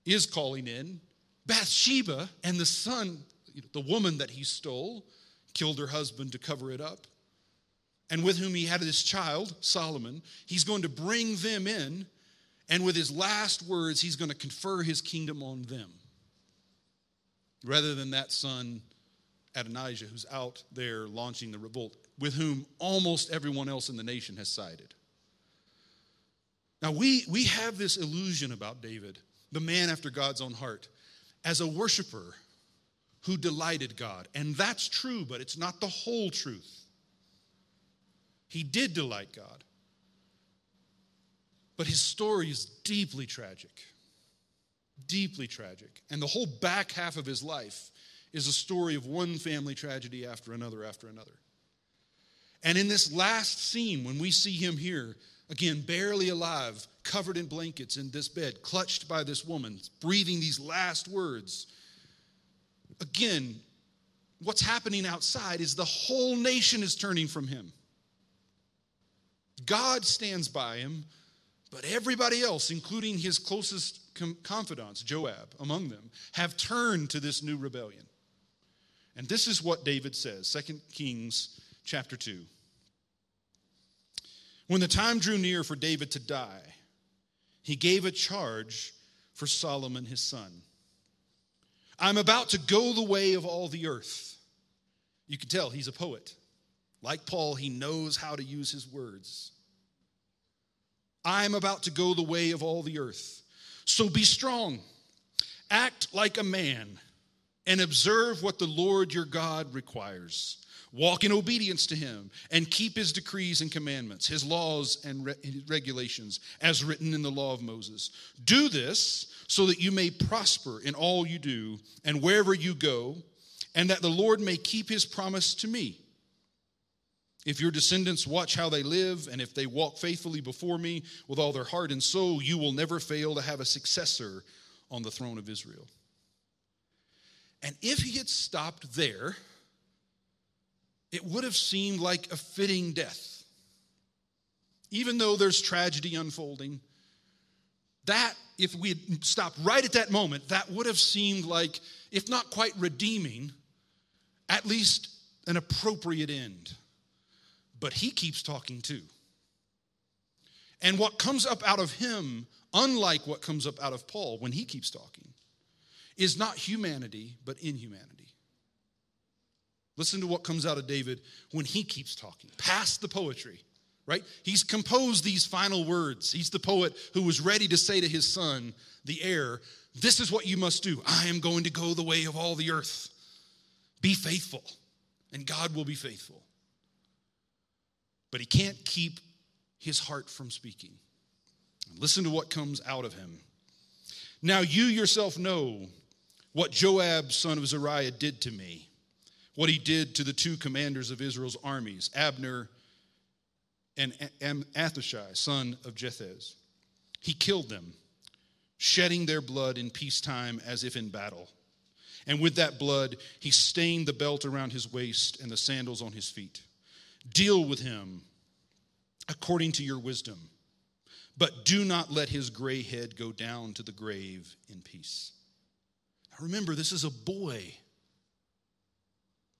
is calling in Bathsheba and the son, the woman that he stole, killed her husband to cover it up, and with whom he had this child, Solomon. He's going to bring them in, and with his last words, he's going to confer his kingdom on them rather than that son, Adonijah, who's out there launching the revolt, with whom almost everyone else in the nation has sided. Now, we, we have this illusion about David, the man after God's own heart, as a worshiper who delighted God. And that's true, but it's not the whole truth. He did delight God. But his story is deeply tragic. Deeply tragic. And the whole back half of his life is a story of one family tragedy after another after another. And in this last scene, when we see him here, again, barely alive, covered in blankets in this bed, clutched by this woman, breathing these last words, again, what's happening outside is the whole nation is turning from him. God stands by him, but everybody else, including his closest confidants, Joab, among them, have turned to this new rebellion. And this is what David says, 2 Kings chapter 2. When the time drew near for David to die, he gave a charge for Solomon his son. I'm about to go the way of all the earth. You can tell he's a poet. Like Paul, he knows how to use his words. I'm about to go the way of all the earth. So be strong, act like a man, and observe what the Lord your God requires. Walk in obedience to him and keep his decrees and commandments, his laws and re- regulations, as written in the law of Moses. Do this so that you may prosper in all you do and wherever you go, and that the Lord may keep his promise to me. If your descendants watch how they live, and if they walk faithfully before me with all their heart and soul, you will never fail to have a successor on the throne of Israel. And if he had stopped there, it would have seemed like a fitting death. Even though there's tragedy unfolding, that, if we had stopped right at that moment, that would have seemed like, if not quite redeeming, at least an appropriate end. But he keeps talking too. And what comes up out of him, unlike what comes up out of Paul when he keeps talking, is not humanity, but inhumanity. Listen to what comes out of David when he keeps talking, past the poetry, right? He's composed these final words. He's the poet who was ready to say to his son, the heir, This is what you must do. I am going to go the way of all the earth. Be faithful, and God will be faithful. But he can't keep his heart from speaking. Listen to what comes out of him. Now you yourself know what Joab, son of Zeruiah, did to me, what he did to the two commanders of Israel's armies, Abner and Athashai, son of Jether. He killed them, shedding their blood in peacetime as if in battle. And with that blood, he stained the belt around his waist and the sandals on his feet. Deal with him according to your wisdom, but do not let his gray head go down to the grave in peace. Now remember, this is a boy.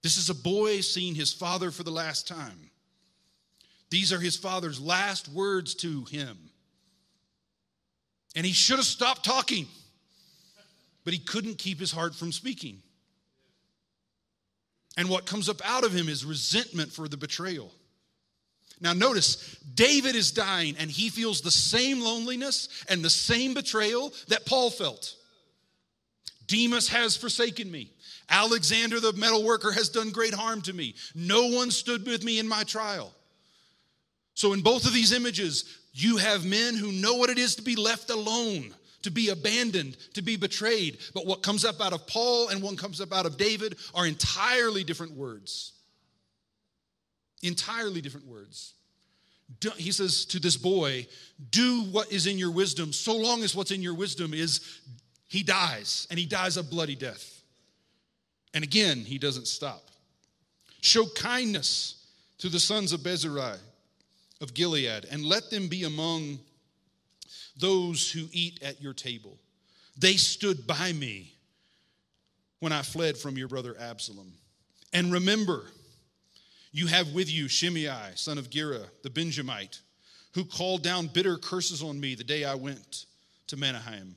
This is a boy seeing his father for the last time. These are his father's last words to him. And he should have stopped talking, but he couldn't keep his heart from speaking. And what comes up out of him is resentment for the betrayal. Now, notice, David is dying and he feels the same loneliness and the same betrayal that Paul felt. Demas has forsaken me. Alexander the metal worker has done great harm to me. No one stood with me in my trial. So, in both of these images, you have men who know what it is to be left alone, to be abandoned, to be betrayed. But what comes up out of Paul and what comes up out of David are entirely different words. Entirely different words. He says to this boy, Do what is in your wisdom, so long as what's in your wisdom is he dies, and he dies a bloody death. And again, he doesn't stop. Show kindness to the sons of Barzillai of Gilead, and let them be among those who eat at your table. They stood by me when I fled from your brother Absalom. And remember, you have with you Shimei, son of Gera, the Benjamite, who called down bitter curses on me the day I went to Mahanaim.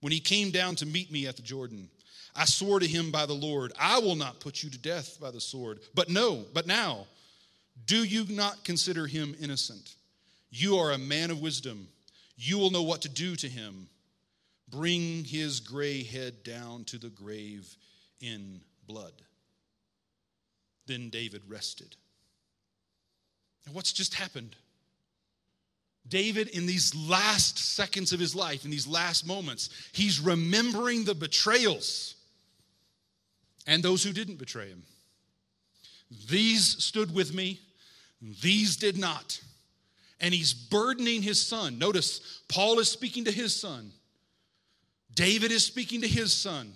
When he came down to meet me at the Jordan, I swore to him by the Lord, I will not put you to death by the sword. But no, but now, do you not consider him innocent? You are a man of wisdom. You will know what to do to him. Bring his gray head down to the grave in blood. Then David rested. And what's just happened? David, in these last seconds of his life, in these last moments, he's remembering the betrayals and those who didn't betray him. These stood with me, these did not. And he's burdening his son. Notice, Paul is speaking to his son, David is speaking to his son.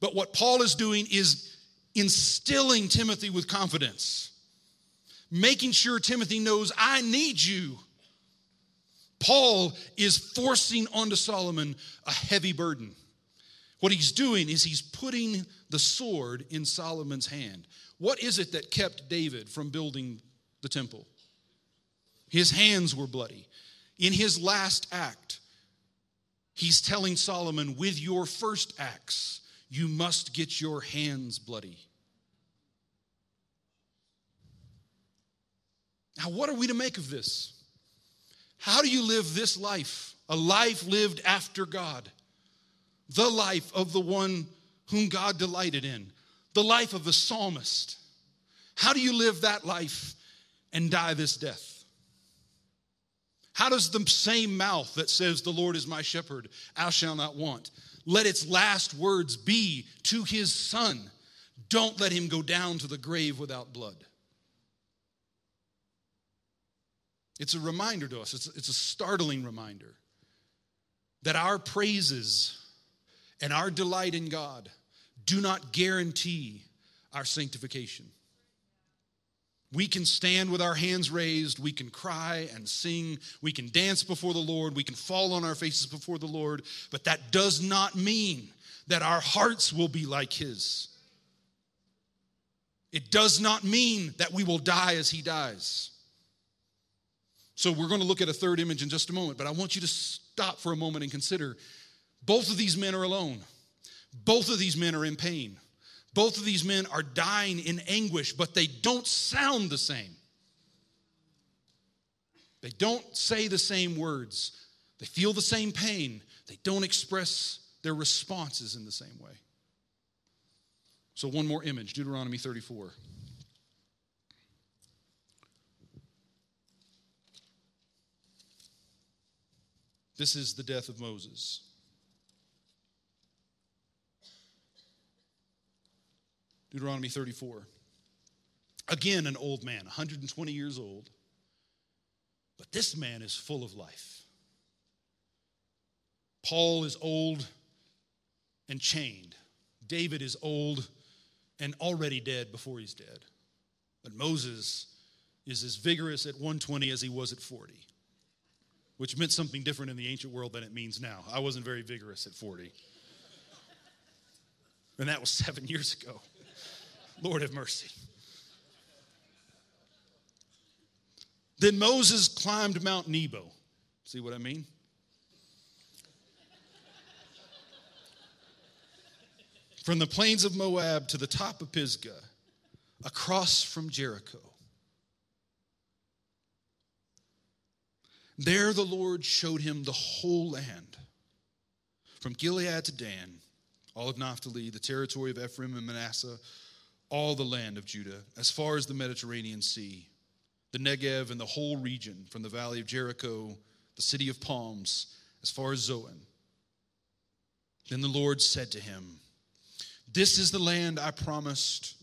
But what Paul is doing is instilling Timothy with confidence, making sure Timothy knows, I need you. Paul is forcing onto Solomon a heavy burden. What he's doing is he's putting the sword in Solomon's hand. What is it that kept David from building the temple? His hands were bloody. In his last act, he's telling Solomon, with your first acts, you must get your hands bloody. Now, what are we to make of this? How do you live this life? A life lived after God, the life of the one whom God delighted in, the life of the psalmist. How do you live that life and die this death? How does the same mouth that says, The Lord is my shepherd, I shall not want, let its last words be to his son, Don't let him go down to the grave without blood? It's a reminder to us, it's, a startling reminder that our praises and our delight in God do not guarantee our sanctification. We can stand with our hands raised. We can cry and sing. We can dance before the Lord. We can fall on our faces before the Lord. But that does not mean that our hearts will be like His. It does not mean that we will die as He dies. So we're going to look at a third image in just a moment, but I want you to stop for a moment and consider both of these men are alone. Both of these men are in pain. Both of these men are dying in anguish, but they don't sound the same. They don't say the same words. They feel the same pain. They don't express their responses in the same way. So, one more image Deuteronomy 34. This is the death of Moses. Deuteronomy 34. Again, an old man, 120 years old. But this man is full of life. Paul is old and chained. David is old and already dead before he's dead. But Moses is as vigorous at 120 as he was at 40, which meant something different in the ancient world than it means now. I wasn't very vigorous at 40. And that was seven years ago. Lord have mercy. Then Moses climbed Mount Nebo. See what I mean? From the plains of Moab to the top of Pisgah, across from Jericho. There the Lord showed him the whole land, from Gilead to Dan, all of Naphtali, the territory of Ephraim and Manasseh, all the land of Judah, as far as the Mediterranean Sea, the Negev and the whole region, from the valley of Jericho, the city of palms, as far as Zoan. Then the Lord said to him, This is the land I promised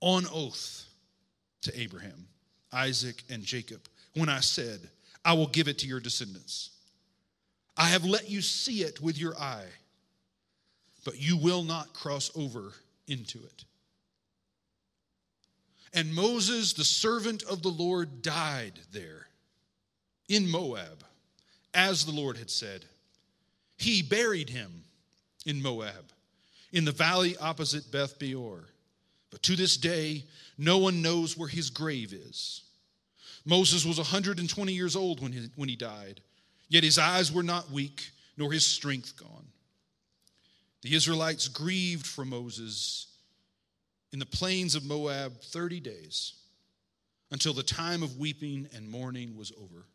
on oath to Abraham, Isaac, and Jacob, when I said, I will give it to your descendants. I have let you see it with your eye, but you will not cross over into it. And Moses, the servant of the Lord, died there in Moab, as the Lord had said. He buried him in Moab, in the valley opposite Beth Peor. But to this day, no one knows where his grave is. Moses was 120 years old when he, when he died, yet his eyes were not weak, nor his strength gone. The Israelites grieved for Moses in the plains of Moab 30 days until the time of weeping and mourning was over.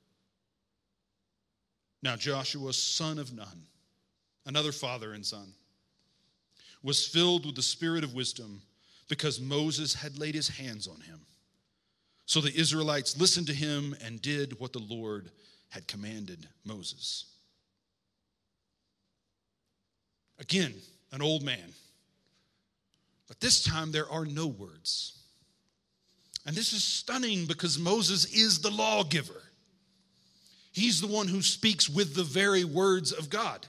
Now, Joshua, son of Nun, another father and son, was filled with the spirit of wisdom because Moses had laid his hands on him. So the Israelites listened to him and did what the Lord had commanded Moses. Again, an old man but this time there are no words. And this is stunning because Moses is the lawgiver. He's the one who speaks with the very words of God.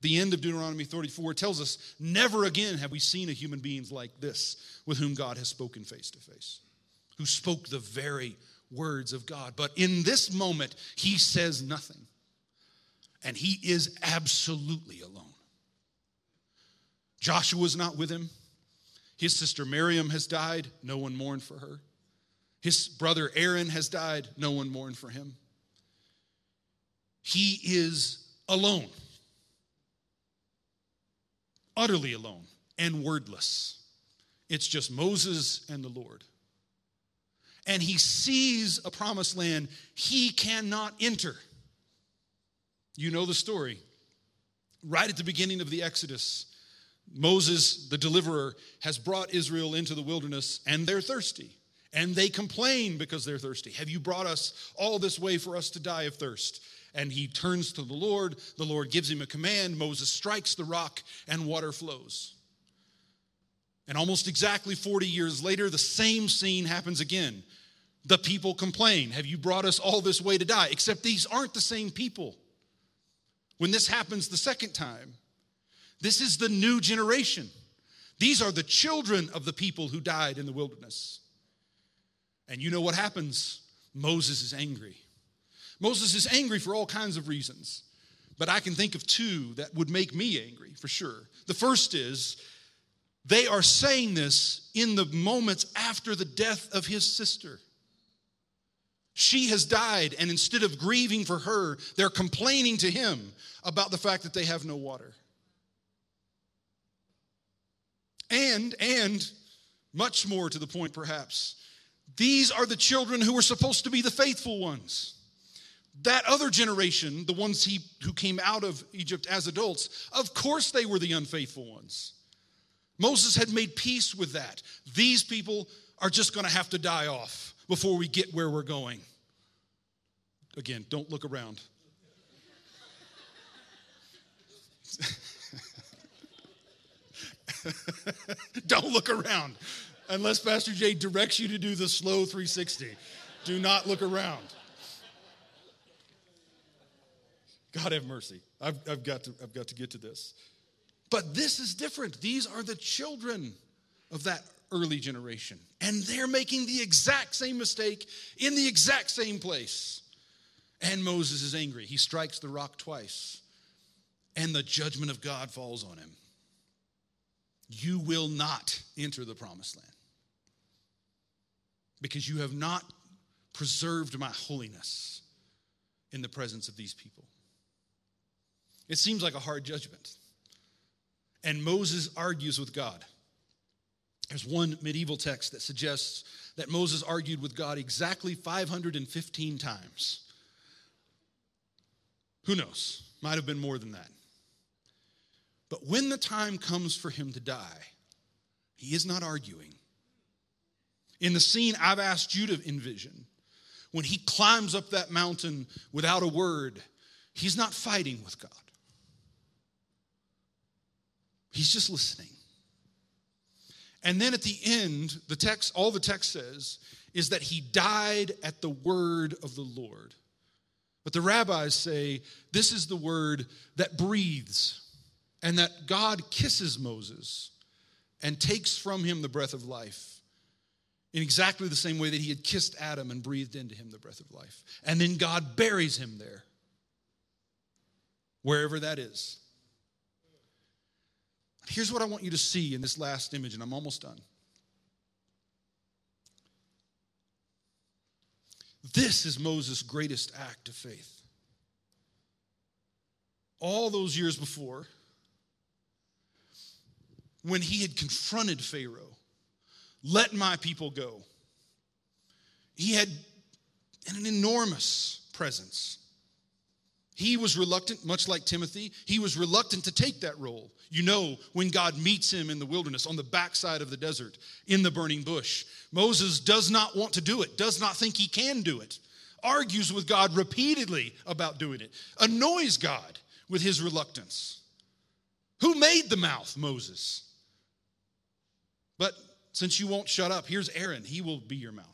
The end of Deuteronomy 34 tells us never again have we seen a human being like this with whom God has spoken face to face, who spoke the very words of God. But in this moment, he says nothing. And he is absolutely alone. Joshua's not with him. His sister Miriam has died. No one mourned for her. His brother Aaron has died. No one mourned for him. He is alone, utterly alone, and wordless. It's just Moses and the Lord. And he sees a promised land he cannot enter. You know the story. Right at the beginning of the Exodus, Moses, the deliverer, has brought Israel into the wilderness and they're thirsty. And they complain because they're thirsty. Have you brought us all this way for us to die of thirst? And he turns to the Lord. The Lord gives him a command. Moses strikes the rock and water flows. And almost exactly 40 years later, the same scene happens again. The people complain, Have you brought us all this way to die? Except these aren't the same people. When this happens the second time, this is the new generation. These are the children of the people who died in the wilderness. And you know what happens? Moses is angry. Moses is angry for all kinds of reasons, but I can think of two that would make me angry for sure. The first is they are saying this in the moments after the death of his sister. She has died, and instead of grieving for her, they're complaining to him about the fact that they have no water. And, and, much more to the point perhaps, these are the children who were supposed to be the faithful ones. That other generation, the ones he, who came out of Egypt as adults, of course they were the unfaithful ones. Moses had made peace with that. These people are just going to have to die off before we get where we're going. Again, don't look around. don't look around unless Pastor Jay directs you to do the slow 360. Do not look around. God have mercy. I've, I've, got to, I've got to get to this. But this is different. These are the children of that early generation. And they're making the exact same mistake in the exact same place. And Moses is angry. He strikes the rock twice. And the judgment of God falls on him. You will not enter the promised land because you have not preserved my holiness in the presence of these people. It seems like a hard judgment. And Moses argues with God. There's one medieval text that suggests that Moses argued with God exactly 515 times. Who knows? Might have been more than that. But when the time comes for him to die, he is not arguing. In the scene I've asked you to envision, when he climbs up that mountain without a word, he's not fighting with God. He's just listening. And then at the end, the text, all the text says is that he died at the word of the Lord. But the rabbis say this is the word that breathes, and that God kisses Moses and takes from him the breath of life in exactly the same way that he had kissed Adam and breathed into him the breath of life. And then God buries him there, wherever that is. Here's what I want you to see in this last image, and I'm almost done. This is Moses' greatest act of faith. All those years before, when he had confronted Pharaoh, let my people go, he had an enormous presence. He was reluctant, much like Timothy, he was reluctant to take that role. You know, when God meets him in the wilderness, on the backside of the desert, in the burning bush, Moses does not want to do it, does not think he can do it, argues with God repeatedly about doing it, annoys God with his reluctance. Who made the mouth? Moses. But since you won't shut up, here's Aaron. He will be your mouth.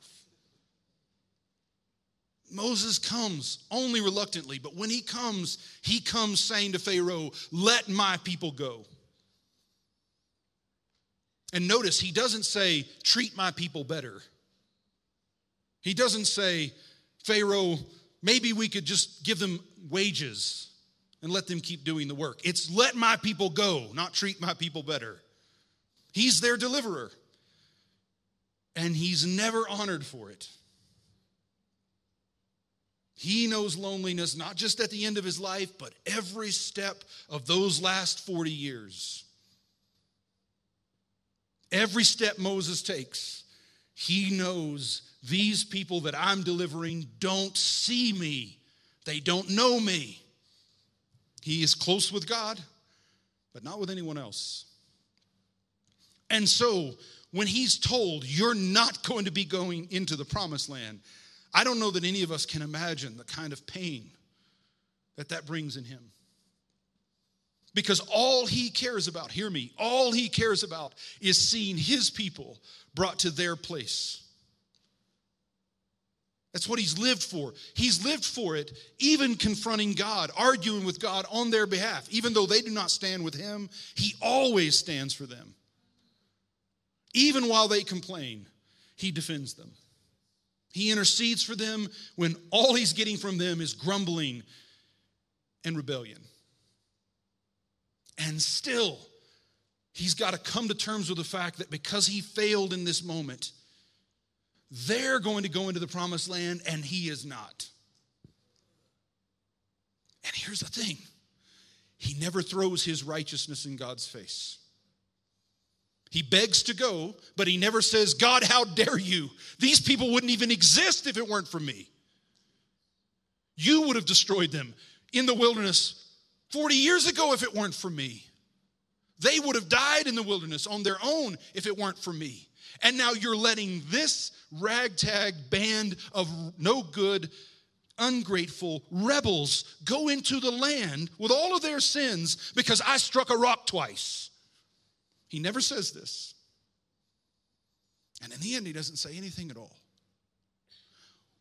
Moses comes only reluctantly, but when he comes, he comes saying to Pharaoh, Let my people go. And notice, he doesn't say, Treat my people better. He doesn't say, Pharaoh, maybe we could just give them wages and let them keep doing the work. It's let my people go, not treat my people better. He's their deliverer. And he's never honored for it. He knows loneliness not just at the end of his life, but every step of those last 40 years. Every step Moses takes, he knows these people that I'm delivering don't see me, they don't know me. He is close with God, but not with anyone else. And so, when he's told, You're not going to be going into the promised land, I don't know that any of us can imagine the kind of pain that that brings in him. Because all he cares about, hear me, all he cares about is seeing his people brought to their place. That's what he's lived for. He's lived for it, even confronting God, arguing with God on their behalf. Even though they do not stand with him, he always stands for them. Even while they complain, he defends them. He intercedes for them when all he's getting from them is grumbling and rebellion. And still, he's got to come to terms with the fact that because he failed in this moment, they're going to go into the promised land and he is not. And here's the thing he never throws his righteousness in God's face. He begs to go, but he never says, God, how dare you? These people wouldn't even exist if it weren't for me. You would have destroyed them in the wilderness 40 years ago if it weren't for me. They would have died in the wilderness on their own if it weren't for me. And now you're letting this ragtag band of no good, ungrateful rebels go into the land with all of their sins because I struck a rock twice. He never says this. And in the end, he doesn't say anything at all.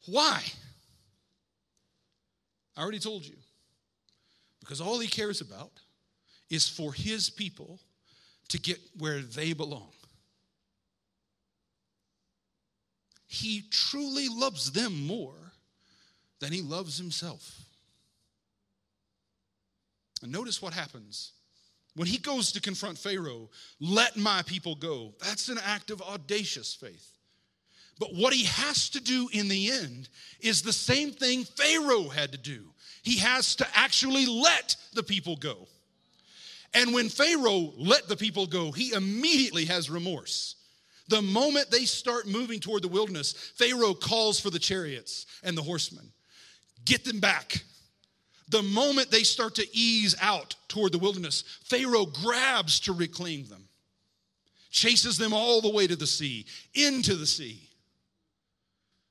Why? I already told you. Because all he cares about is for his people to get where they belong. He truly loves them more than he loves himself. And notice what happens. When he goes to confront Pharaoh, let my people go. That's an act of audacious faith. But what he has to do in the end is the same thing Pharaoh had to do. He has to actually let the people go. And when Pharaoh let the people go, he immediately has remorse. The moment they start moving toward the wilderness, Pharaoh calls for the chariots and the horsemen. Get them back. The moment they start to ease out toward the wilderness, Pharaoh grabs to reclaim them, chases them all the way to the sea, into the sea.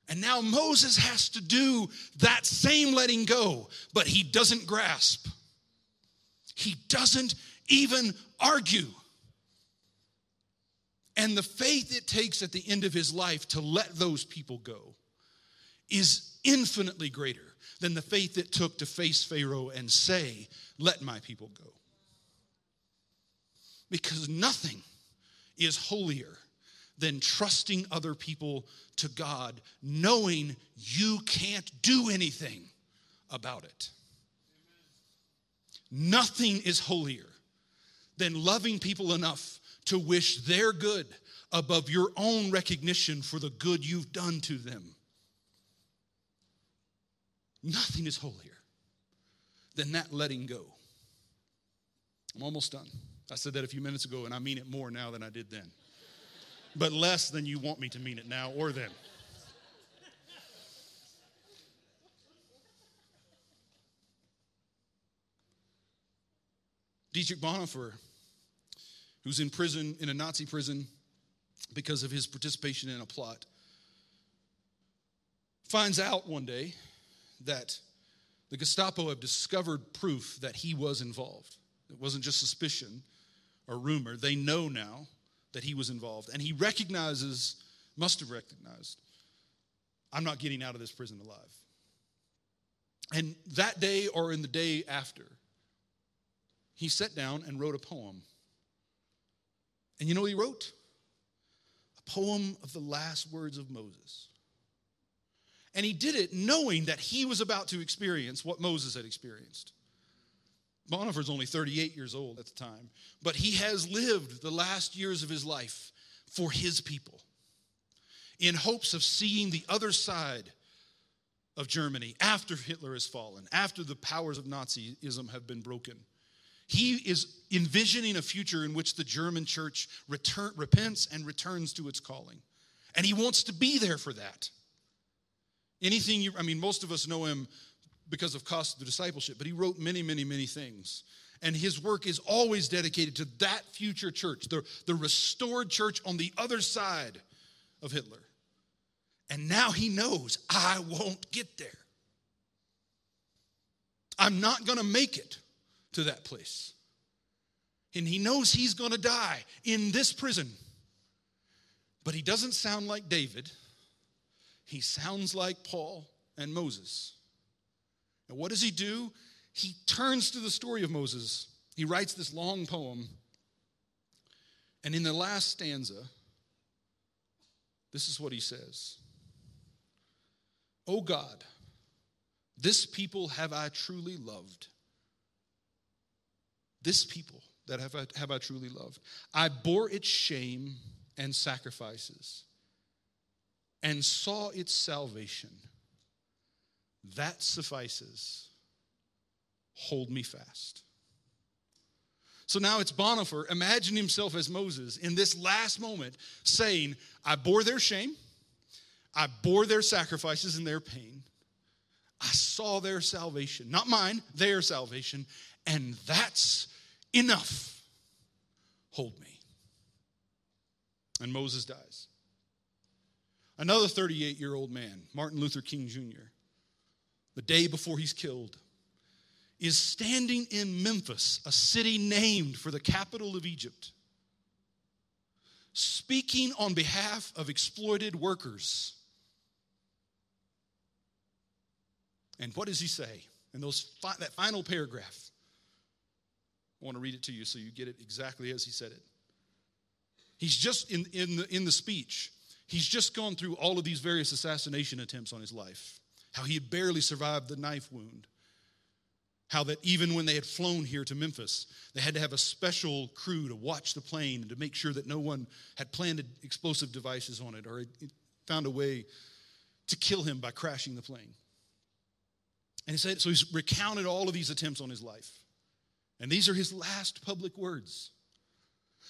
And now Moses has to do that same letting go, but he doesn't grasp. He doesn't even argue. And the faith it takes at the end of his life to let those people go is infinitely greater than the faith it took to face Pharaoh and say, Let my people go. Because nothing is holier than trusting other people to God, knowing you can't do anything about it. Nothing is holier than loving people enough to wish their good above your own recognition for the good you've done to them. Nothing is holier than that letting go. I'm almost done. I said that a few minutes ago, and I mean it more now than I did then, but less than you want me to mean it now or then. Dietrich Bonhoeffer, who's in prison, in a Nazi prison, because of his participation in a plot, finds out one day that the Gestapo have discovered proof that he was involved. It wasn't just suspicion or rumor. They know now that he was involved. And he recognizes, must have recognized, I'm not getting out of this prison alive. And that day or in the day after, he sat down and wrote a poem. And you know he wrote? A poem of the last words of Moses. And he did it knowing that he was about to experience what Moses had experienced. Bonhoeffer's only 38 years old at the time, but he has lived the last years of his life for his people in hopes of seeing the other side of Germany after Hitler has fallen, after the powers of Nazism have been broken. He is envisioning a future in which the German church return, repents and returns to its calling. And he wants to be there for that. Anything you, I mean, most of us know him because of cost of the discipleship, but he wrote many, many, many things. And his work is always dedicated to that future church, the, the restored church on the other side of Hitler. And now he knows I won't get there. I'm not going to make it to that place. And he knows he's going to die in this prison. But he doesn't sound like David. He sounds like Paul and Moses. And what does he do? He turns to the story of Moses. He writes this long poem. And in the last stanza, this is what he says O God, this people have I truly loved. This people that have I, have I truly loved. I bore its shame and sacrifices and saw its salvation. That suffices. Hold me fast. So now it's Bonhoeffer. Imagine himself as Moses in this last moment saying, I bore their shame, I bore their sacrifices and their pain. I saw their salvation, not mine, their salvation, and that's enough. Hold me. And Moses dies. Another 38 year old man, Martin Luther King Jr., the day before he's killed, is standing in Memphis, a city named for the capital of Egypt, speaking on behalf of exploited workers. And what does he say in those fi- that final paragraph? I want to read it to you so you get it exactly as he said it. He's just in, in, the, in the speech, he's just gone through all of these various assassination attempts on his life, how he had barely survived the knife wound, how that even when they had flown here to Memphis, they had to have a special crew to watch the plane and to make sure that no one had planted explosive devices on it or found a way to kill him by crashing the plane. And he said, so he's recounted all of these attempts on his life. And these are his last public words.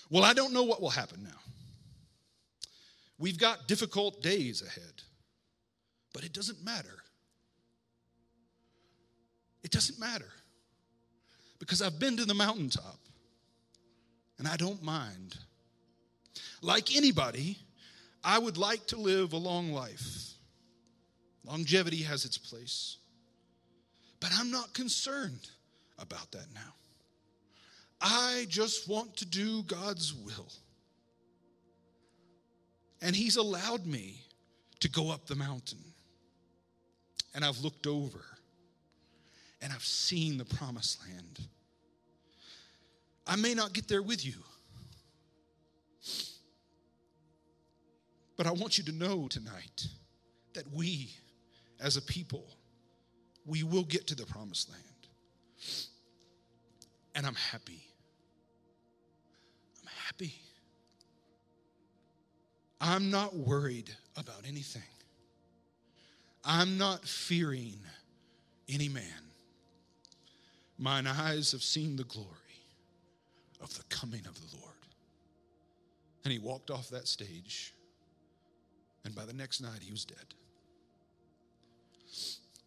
Well, I don't know what will happen now. We've got difficult days ahead, but it doesn't matter. It doesn't matter because I've been to the mountaintop and I don't mind. Like anybody, I would like to live a long life. Longevity has its place. But I'm not concerned about that now. I just want to do God's will. And He's allowed me to go up the mountain. And I've looked over and I've seen the promised land. I may not get there with you, but I want you to know tonight that we, as a people, we will get to the promised land. And I'm happy. I'm happy. I'm not worried about anything. I'm not fearing any man. Mine eyes have seen the glory of the coming of the Lord. And he walked off that stage, and by the next night, he was dead.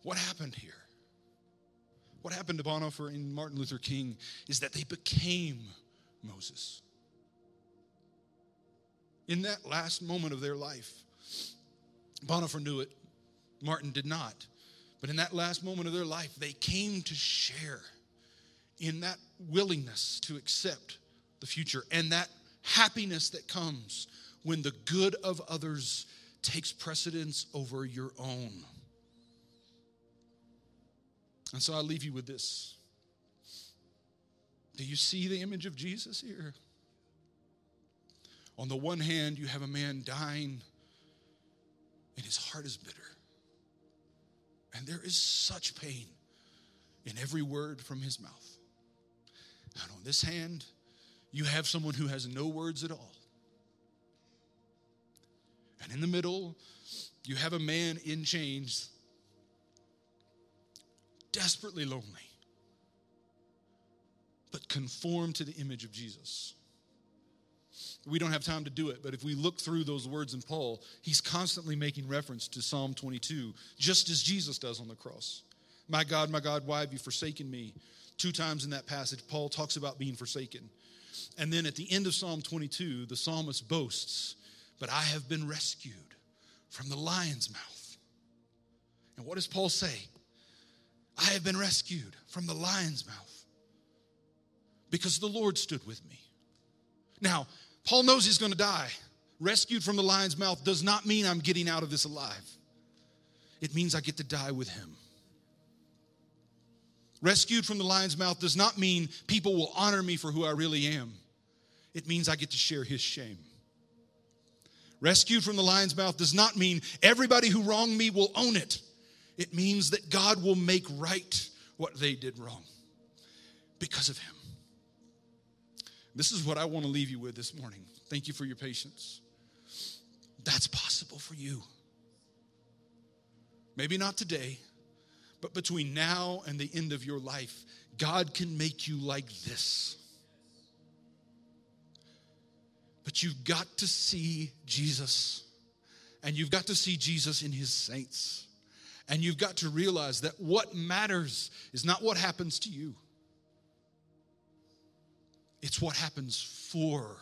What happened here? What happened to Bonhoeffer and Martin Luther King is that they became Moses. In that last moment of their life, Bonhoeffer knew it, Martin did not. But in that last moment of their life, they came to share in that willingness to accept the future and that happiness that comes when the good of others takes precedence over your own. And so I leave you with this. Do you see the image of Jesus here? On the one hand, you have a man dying and his heart is bitter. And there is such pain in every word from his mouth. And on this hand, you have someone who has no words at all. And in the middle, you have a man in chains, desperately lonely, but conformed to the image of Jesus. We don't have time to do it, but if we look through those words in Paul, he's constantly making reference to Psalm 22, just as Jesus does on the cross. My God, my God, why have you forsaken me? Two times in that passage, Paul talks about being forsaken. And then at the end of Psalm 22, the psalmist boasts, But I have been rescued from the lion's mouth. And what does Paul say? I have been rescued from the lion's mouth because the Lord stood with me. Now, Paul knows he's going to die. Rescued from the lion's mouth does not mean I'm getting out of this alive. it means I get to die with him. Rescued from the lion's mouth does not mean people will honor me for who I really am. It means I get to share his shame. Rescued from the lion's mouth does not mean everybody who wronged me will own it. It means that God will make right what they did wrong because of him. This is what I want to leave you with this morning. Thank you for your patience. That's possible for you. Maybe not today, but between now and the end of your life, God can make you like this. But you've got to see Jesus, and you've got to see Jesus in his saints. And you've got to realize that what matters is not what happens to you, it's what happens for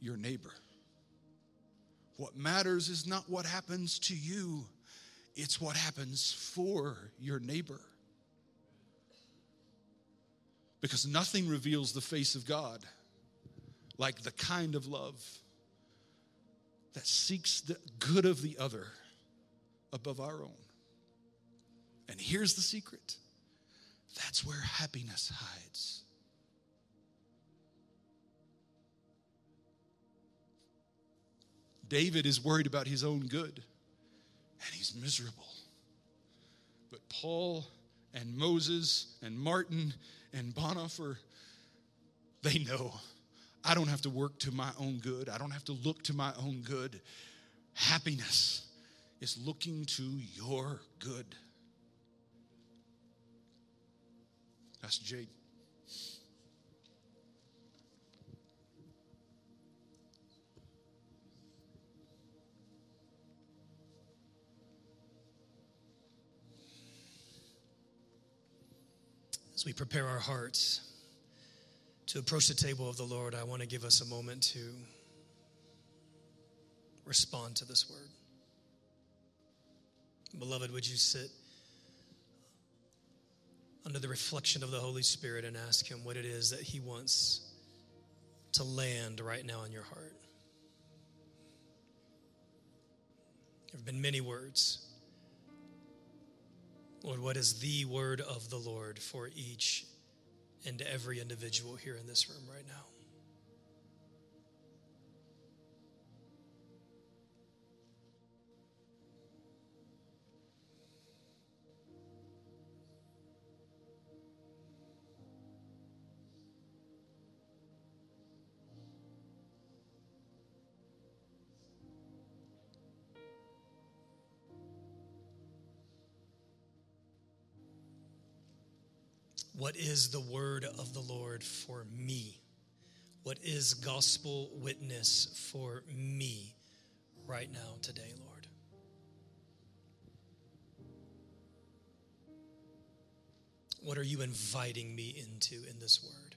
your neighbor. What matters is not what happens to you, it's what happens for your neighbor. Because nothing reveals the face of God like the kind of love that seeks the good of the other above our own. And here's the secret that's where happiness hides. David is worried about his own good, and he's miserable. But Paul and Moses and Martin and Bonhoeffer, they know I don't have to work to my own good, I don't have to look to my own good. Happiness is looking to your good. That's Jade. We prepare our hearts to approach the table of the Lord, I want to give us a moment to respond to this word. Beloved, would you sit under the reflection of the Holy Spirit and ask Him what it is that He wants to land right now in your heart? There have been many words. Lord, what is the word of the Lord for each and every individual here in this room right now? What is the word of the Lord for me? What is gospel witness for me right now, today, Lord? What are you inviting me into in this word?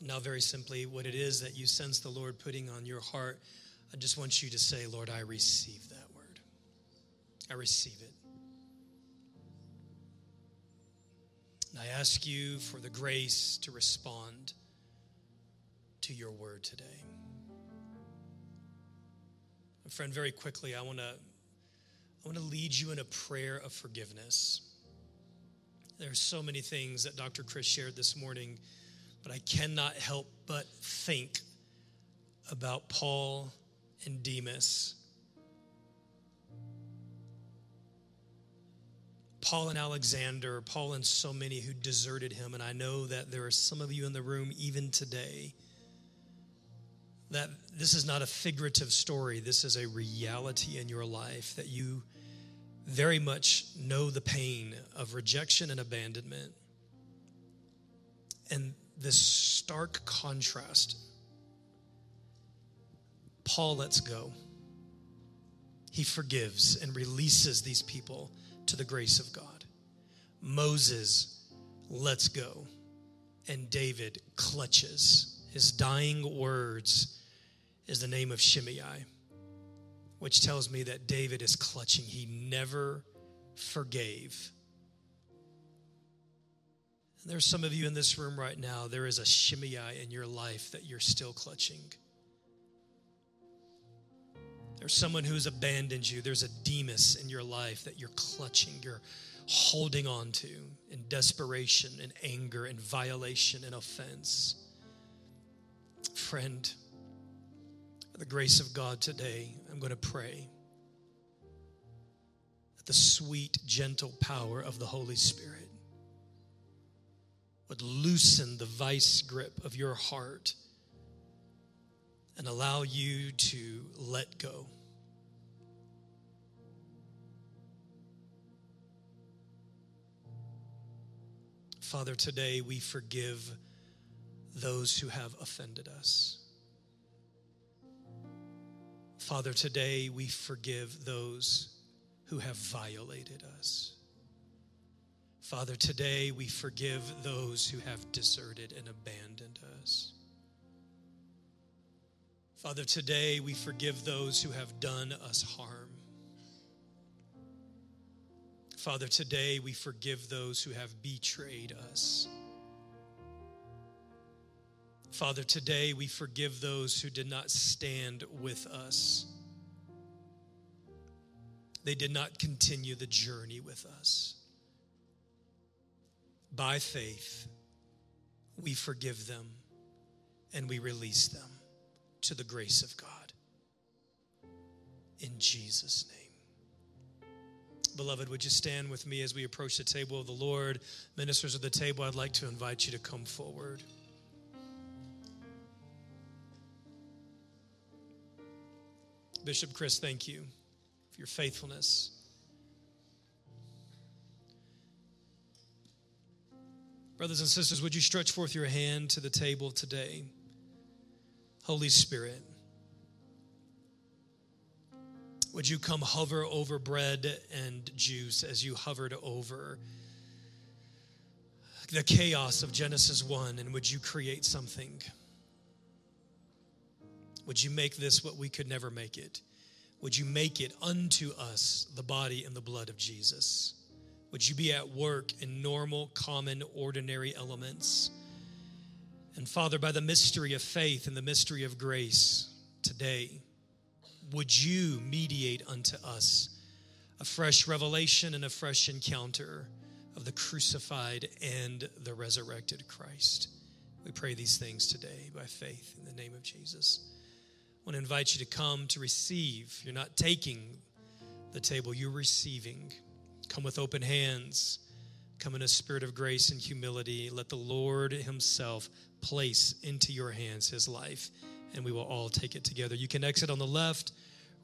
Now, very simply, what it is that you sense the Lord putting on your heart, I just want you to say, Lord, I receive that. I receive it. And I ask you for the grace to respond to your word today. Friend, very quickly, I want to I want to lead you in a prayer of forgiveness. There are so many things that Dr. Chris shared this morning, but I cannot help but think about Paul and Demas. Paul and Alexander, Paul and so many who deserted him. And I know that there are some of you in the room even today that this is not a figurative story. This is a reality in your life that you very much know the pain of rejection and abandonment. And this stark contrast. Paul lets go. He forgives and releases these people to the grace of God. Moses lets go, and David clutches. His dying words is the name of Shimei, which tells me that David is clutching. He never forgave. There's some of you in this room right now, there is a Shimei in your life that you're still clutching. There's someone who's abandoned you. There's a Demas in your life that you're clutching, you're holding on to in desperation and anger and violation and offense. Friend, the grace of God today, I'm going to pray that the sweet, gentle power of the Holy Spirit would loosen the vice grip of your heart and allow you to let go. Father, today we forgive those who have offended us. Father, today we forgive those who have violated us. Father, today we forgive those who have deserted and abandoned Father, today we forgive those who have done us harm. Father, today we forgive those who have betrayed us. Father, today we forgive those who did not stand with us. They did not continue the journey with us. By faith, we forgive them and we release them to the grace of God. In Jesus' name. Beloved, would you stand with me as we approach the table of the Lord? Ministers of the table, I'd like to invite you to come forward. Bishop Chris, thank you for your faithfulness. Brothers and sisters, would you stretch forth your hand to the table today? Holy Spirit, would you come hover over bread and juice as you hovered over the chaos of Genesis 1 and would you create something? Would you make this what we could never make it? Would you make it unto us the body and the blood of Jesus? Would you be at work in normal, common, ordinary elements? And Father, by the mystery of faith and the mystery of grace today, would you mediate unto us a fresh revelation and a fresh encounter of the crucified and the resurrected Christ? We pray these things today by faith in the name of Jesus. I want to invite you to come to receive. You're not taking the table, you're receiving. Come with open hands. Come in a spirit of grace and humility. Let the Lord Himself place into your hands His life, and we will all take it together. You can exit on the left,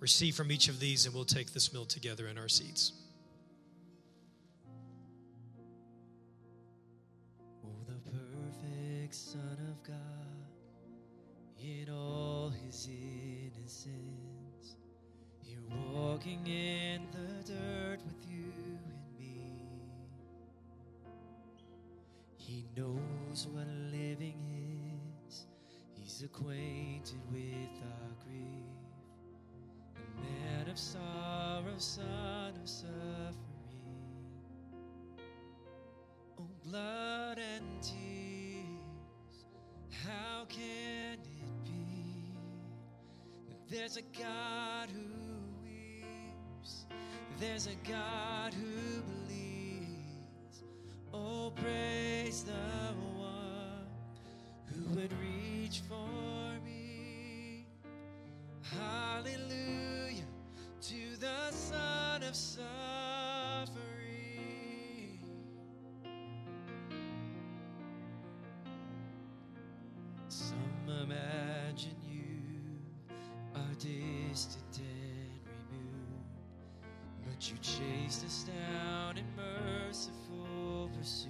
receive from each of these, and we'll take this meal together in our seats. Oh, the perfect Son of God, in all his innocence, here walking in the dirt with you and me. He knows what acquainted with our grief. A man of sorrow, son of suffering. Oh, blood and tears, how can it be that there's a God who weeps? There's a God who believes. Some imagine you are distant and removed, but you chased us down in merciful pursuit.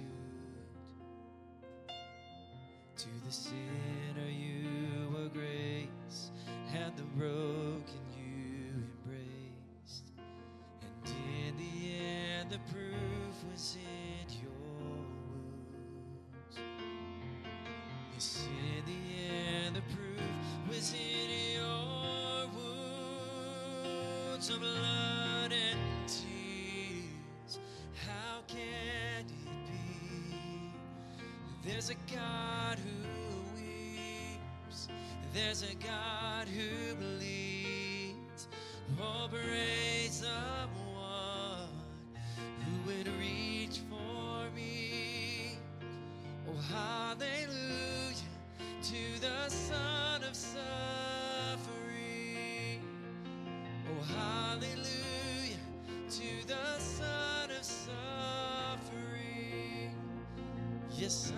To the sinner you were grace, and the broken you embraced. And in the end, the proof was in your wounds. In the end, proof was in your wounds of blood and tears. How can it be? There's a God who weeps. There's a God who bleeds. Oh, praise the Yes,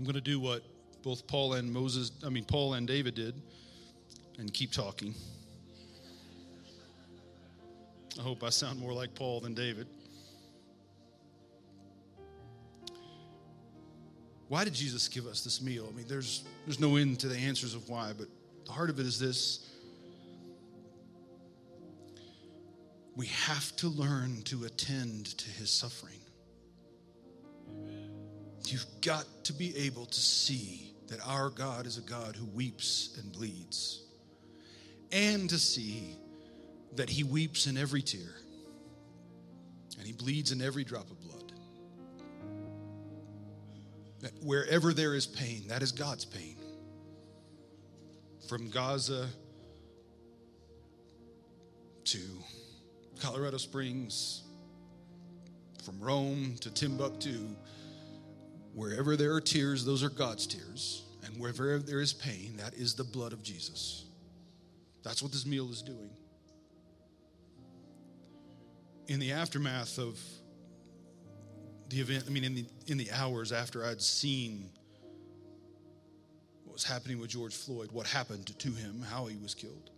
I'm going to do what both Paul and Moses, I mean, Paul and David did, and keep talking. I hope I sound more like Paul than David. Why did Jesus give us this meal? I mean, there's, there's no end to the answers of why, but the heart of it is this we have to learn to attend to his suffering. You've got to be able to see that our God is a God who weeps and bleeds, and to see that He weeps in every tear and He bleeds in every drop of blood. That wherever there is pain, that is God's pain. From Gaza to Colorado Springs, from Rome to Timbuktu, Wherever there are tears, those are God's tears. And wherever there is pain, that is the blood of Jesus. That's what this meal is doing. In the aftermath of the event, I mean, in the, in the hours after I'd seen what was happening with George Floyd, what happened to him, how he was killed,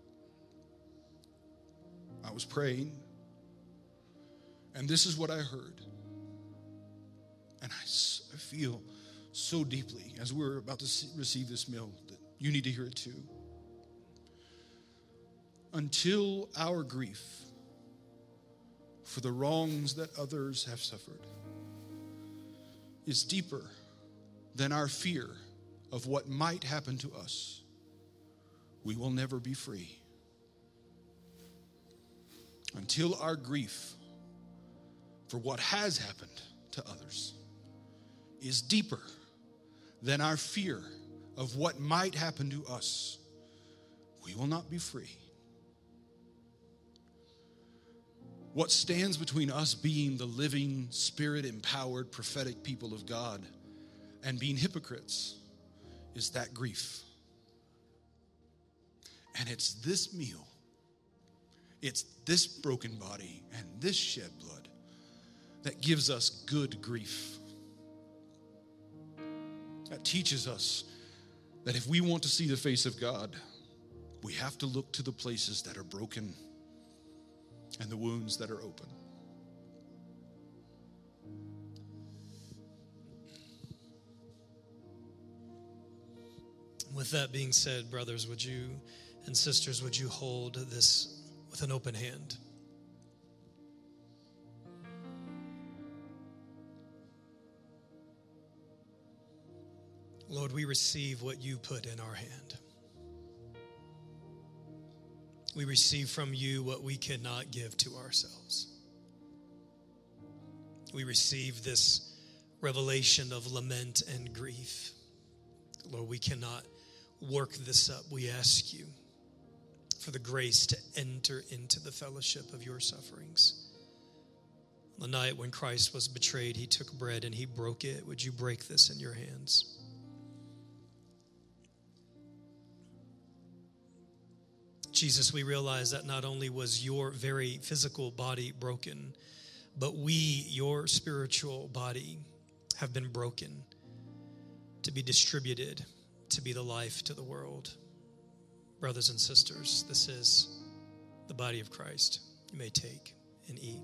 I was praying, and this is what I heard. And I feel so deeply as we're about to receive this meal that you need to hear it too. Until our grief for the wrongs that others have suffered is deeper than our fear of what might happen to us, we will never be free. Until our grief for what has happened to others is deeper than our fear of what might happen to us, we will not be free. What stands between us being the living, spirit empowered, prophetic people of God and being hypocrites is that grief. And it's this meal, it's this broken body and this shed blood that gives us good grief. That teaches us that if we want to see the face of God, we have to look to the places that are broken and the wounds that are open. With that being said, brothers, would you and sisters, would you hold this with an open hand? Lord, we receive what you put in our hand. We receive from you what we cannot give to ourselves. We receive this revelation of lament and grief. Lord, we cannot work this up. We ask you for the grace to enter into the fellowship of your sufferings. The night when Christ was betrayed, he took bread and he broke it. Would you break this in your hands? Jesus, we realize that not only was your very physical body broken, but we, your spiritual body, have been broken to be distributed to be the life to the world. Brothers and sisters, this is the body of Christ. You may take and eat.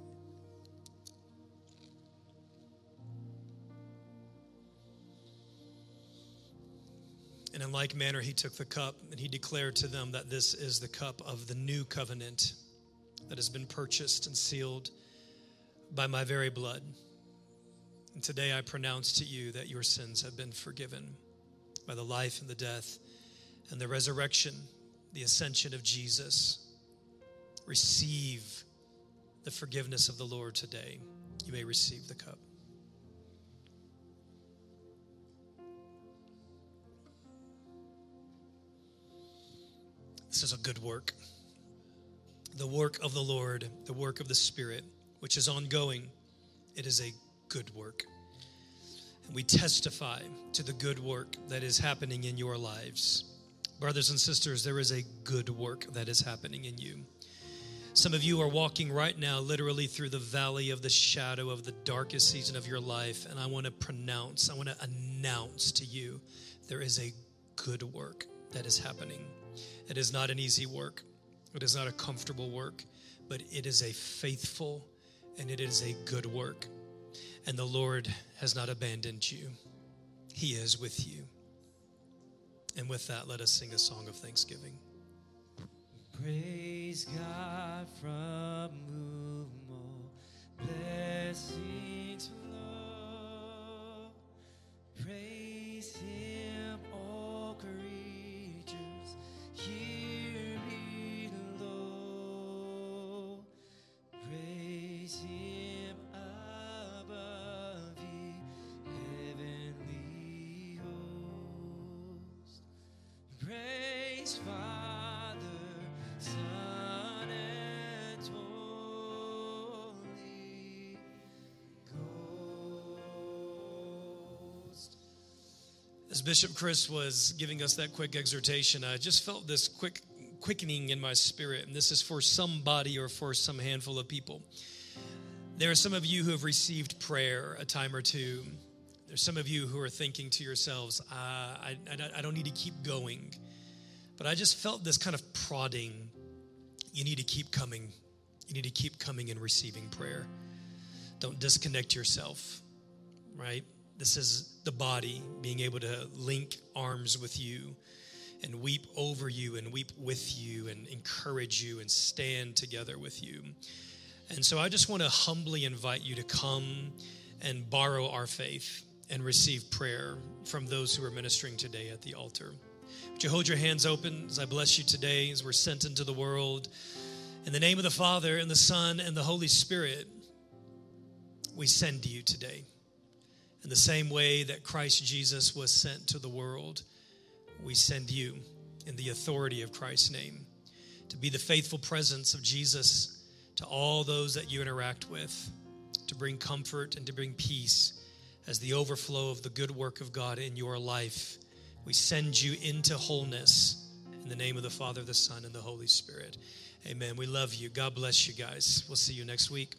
And in like manner, he took the cup and he declared to them that this is the cup of the new covenant that has been purchased and sealed by my very blood. And today I pronounce to you that your sins have been forgiven by the life and the death and the resurrection, the ascension of Jesus. Receive the forgiveness of the Lord today. You may receive the cup. This is a good work. The work of the Lord, the work of the Spirit, which is ongoing. It is a good work. And we testify to the good work that is happening in your lives. Brothers and sisters, there is a good work that is happening in you. Some of you are walking right now, literally through the valley of the shadow of the darkest season of your life. And I want to pronounce, I want to announce to you there is a good work that is happening. It is not an easy work, it is not a comfortable work, but it is a faithful and it is a good work. And the Lord has not abandoned you, He is with you. And with that, let us sing a song of thanksgiving. Praise God from whom all blessings flow. Praise Him, Bishop Chris was giving us that quick exhortation, I just felt this quick quickening in my spirit, and this is for somebody or for some handful of people. There are some of you who have received prayer a time or two. There's some of you who are thinking to yourselves, uh, I, I, I don't need to keep going. But I just felt this kind of prodding. You need to keep coming. You need to keep coming and receiving prayer. Don't disconnect yourself, right? This is the body being able to link arms with you and weep over you and weep with you and encourage you and stand together with you. And so I just want to humbly invite you to come and borrow our faith and receive prayer from those who are ministering today at the altar. Would you hold your hands open as I bless you today as we're sent into the world? In the name of the Father, and the Son, and the Holy Spirit, we send to you today. In the same way that Christ Jesus was sent to the world, we send you in the authority of Christ's name to be the faithful presence of Jesus to all those that you interact with, to bring comfort and to bring peace as the overflow of the good work of God in your life. We send you into wholeness in the name of the Father, the Son, and the Holy Spirit. Amen. We love you. God bless you guys. We'll see you next week.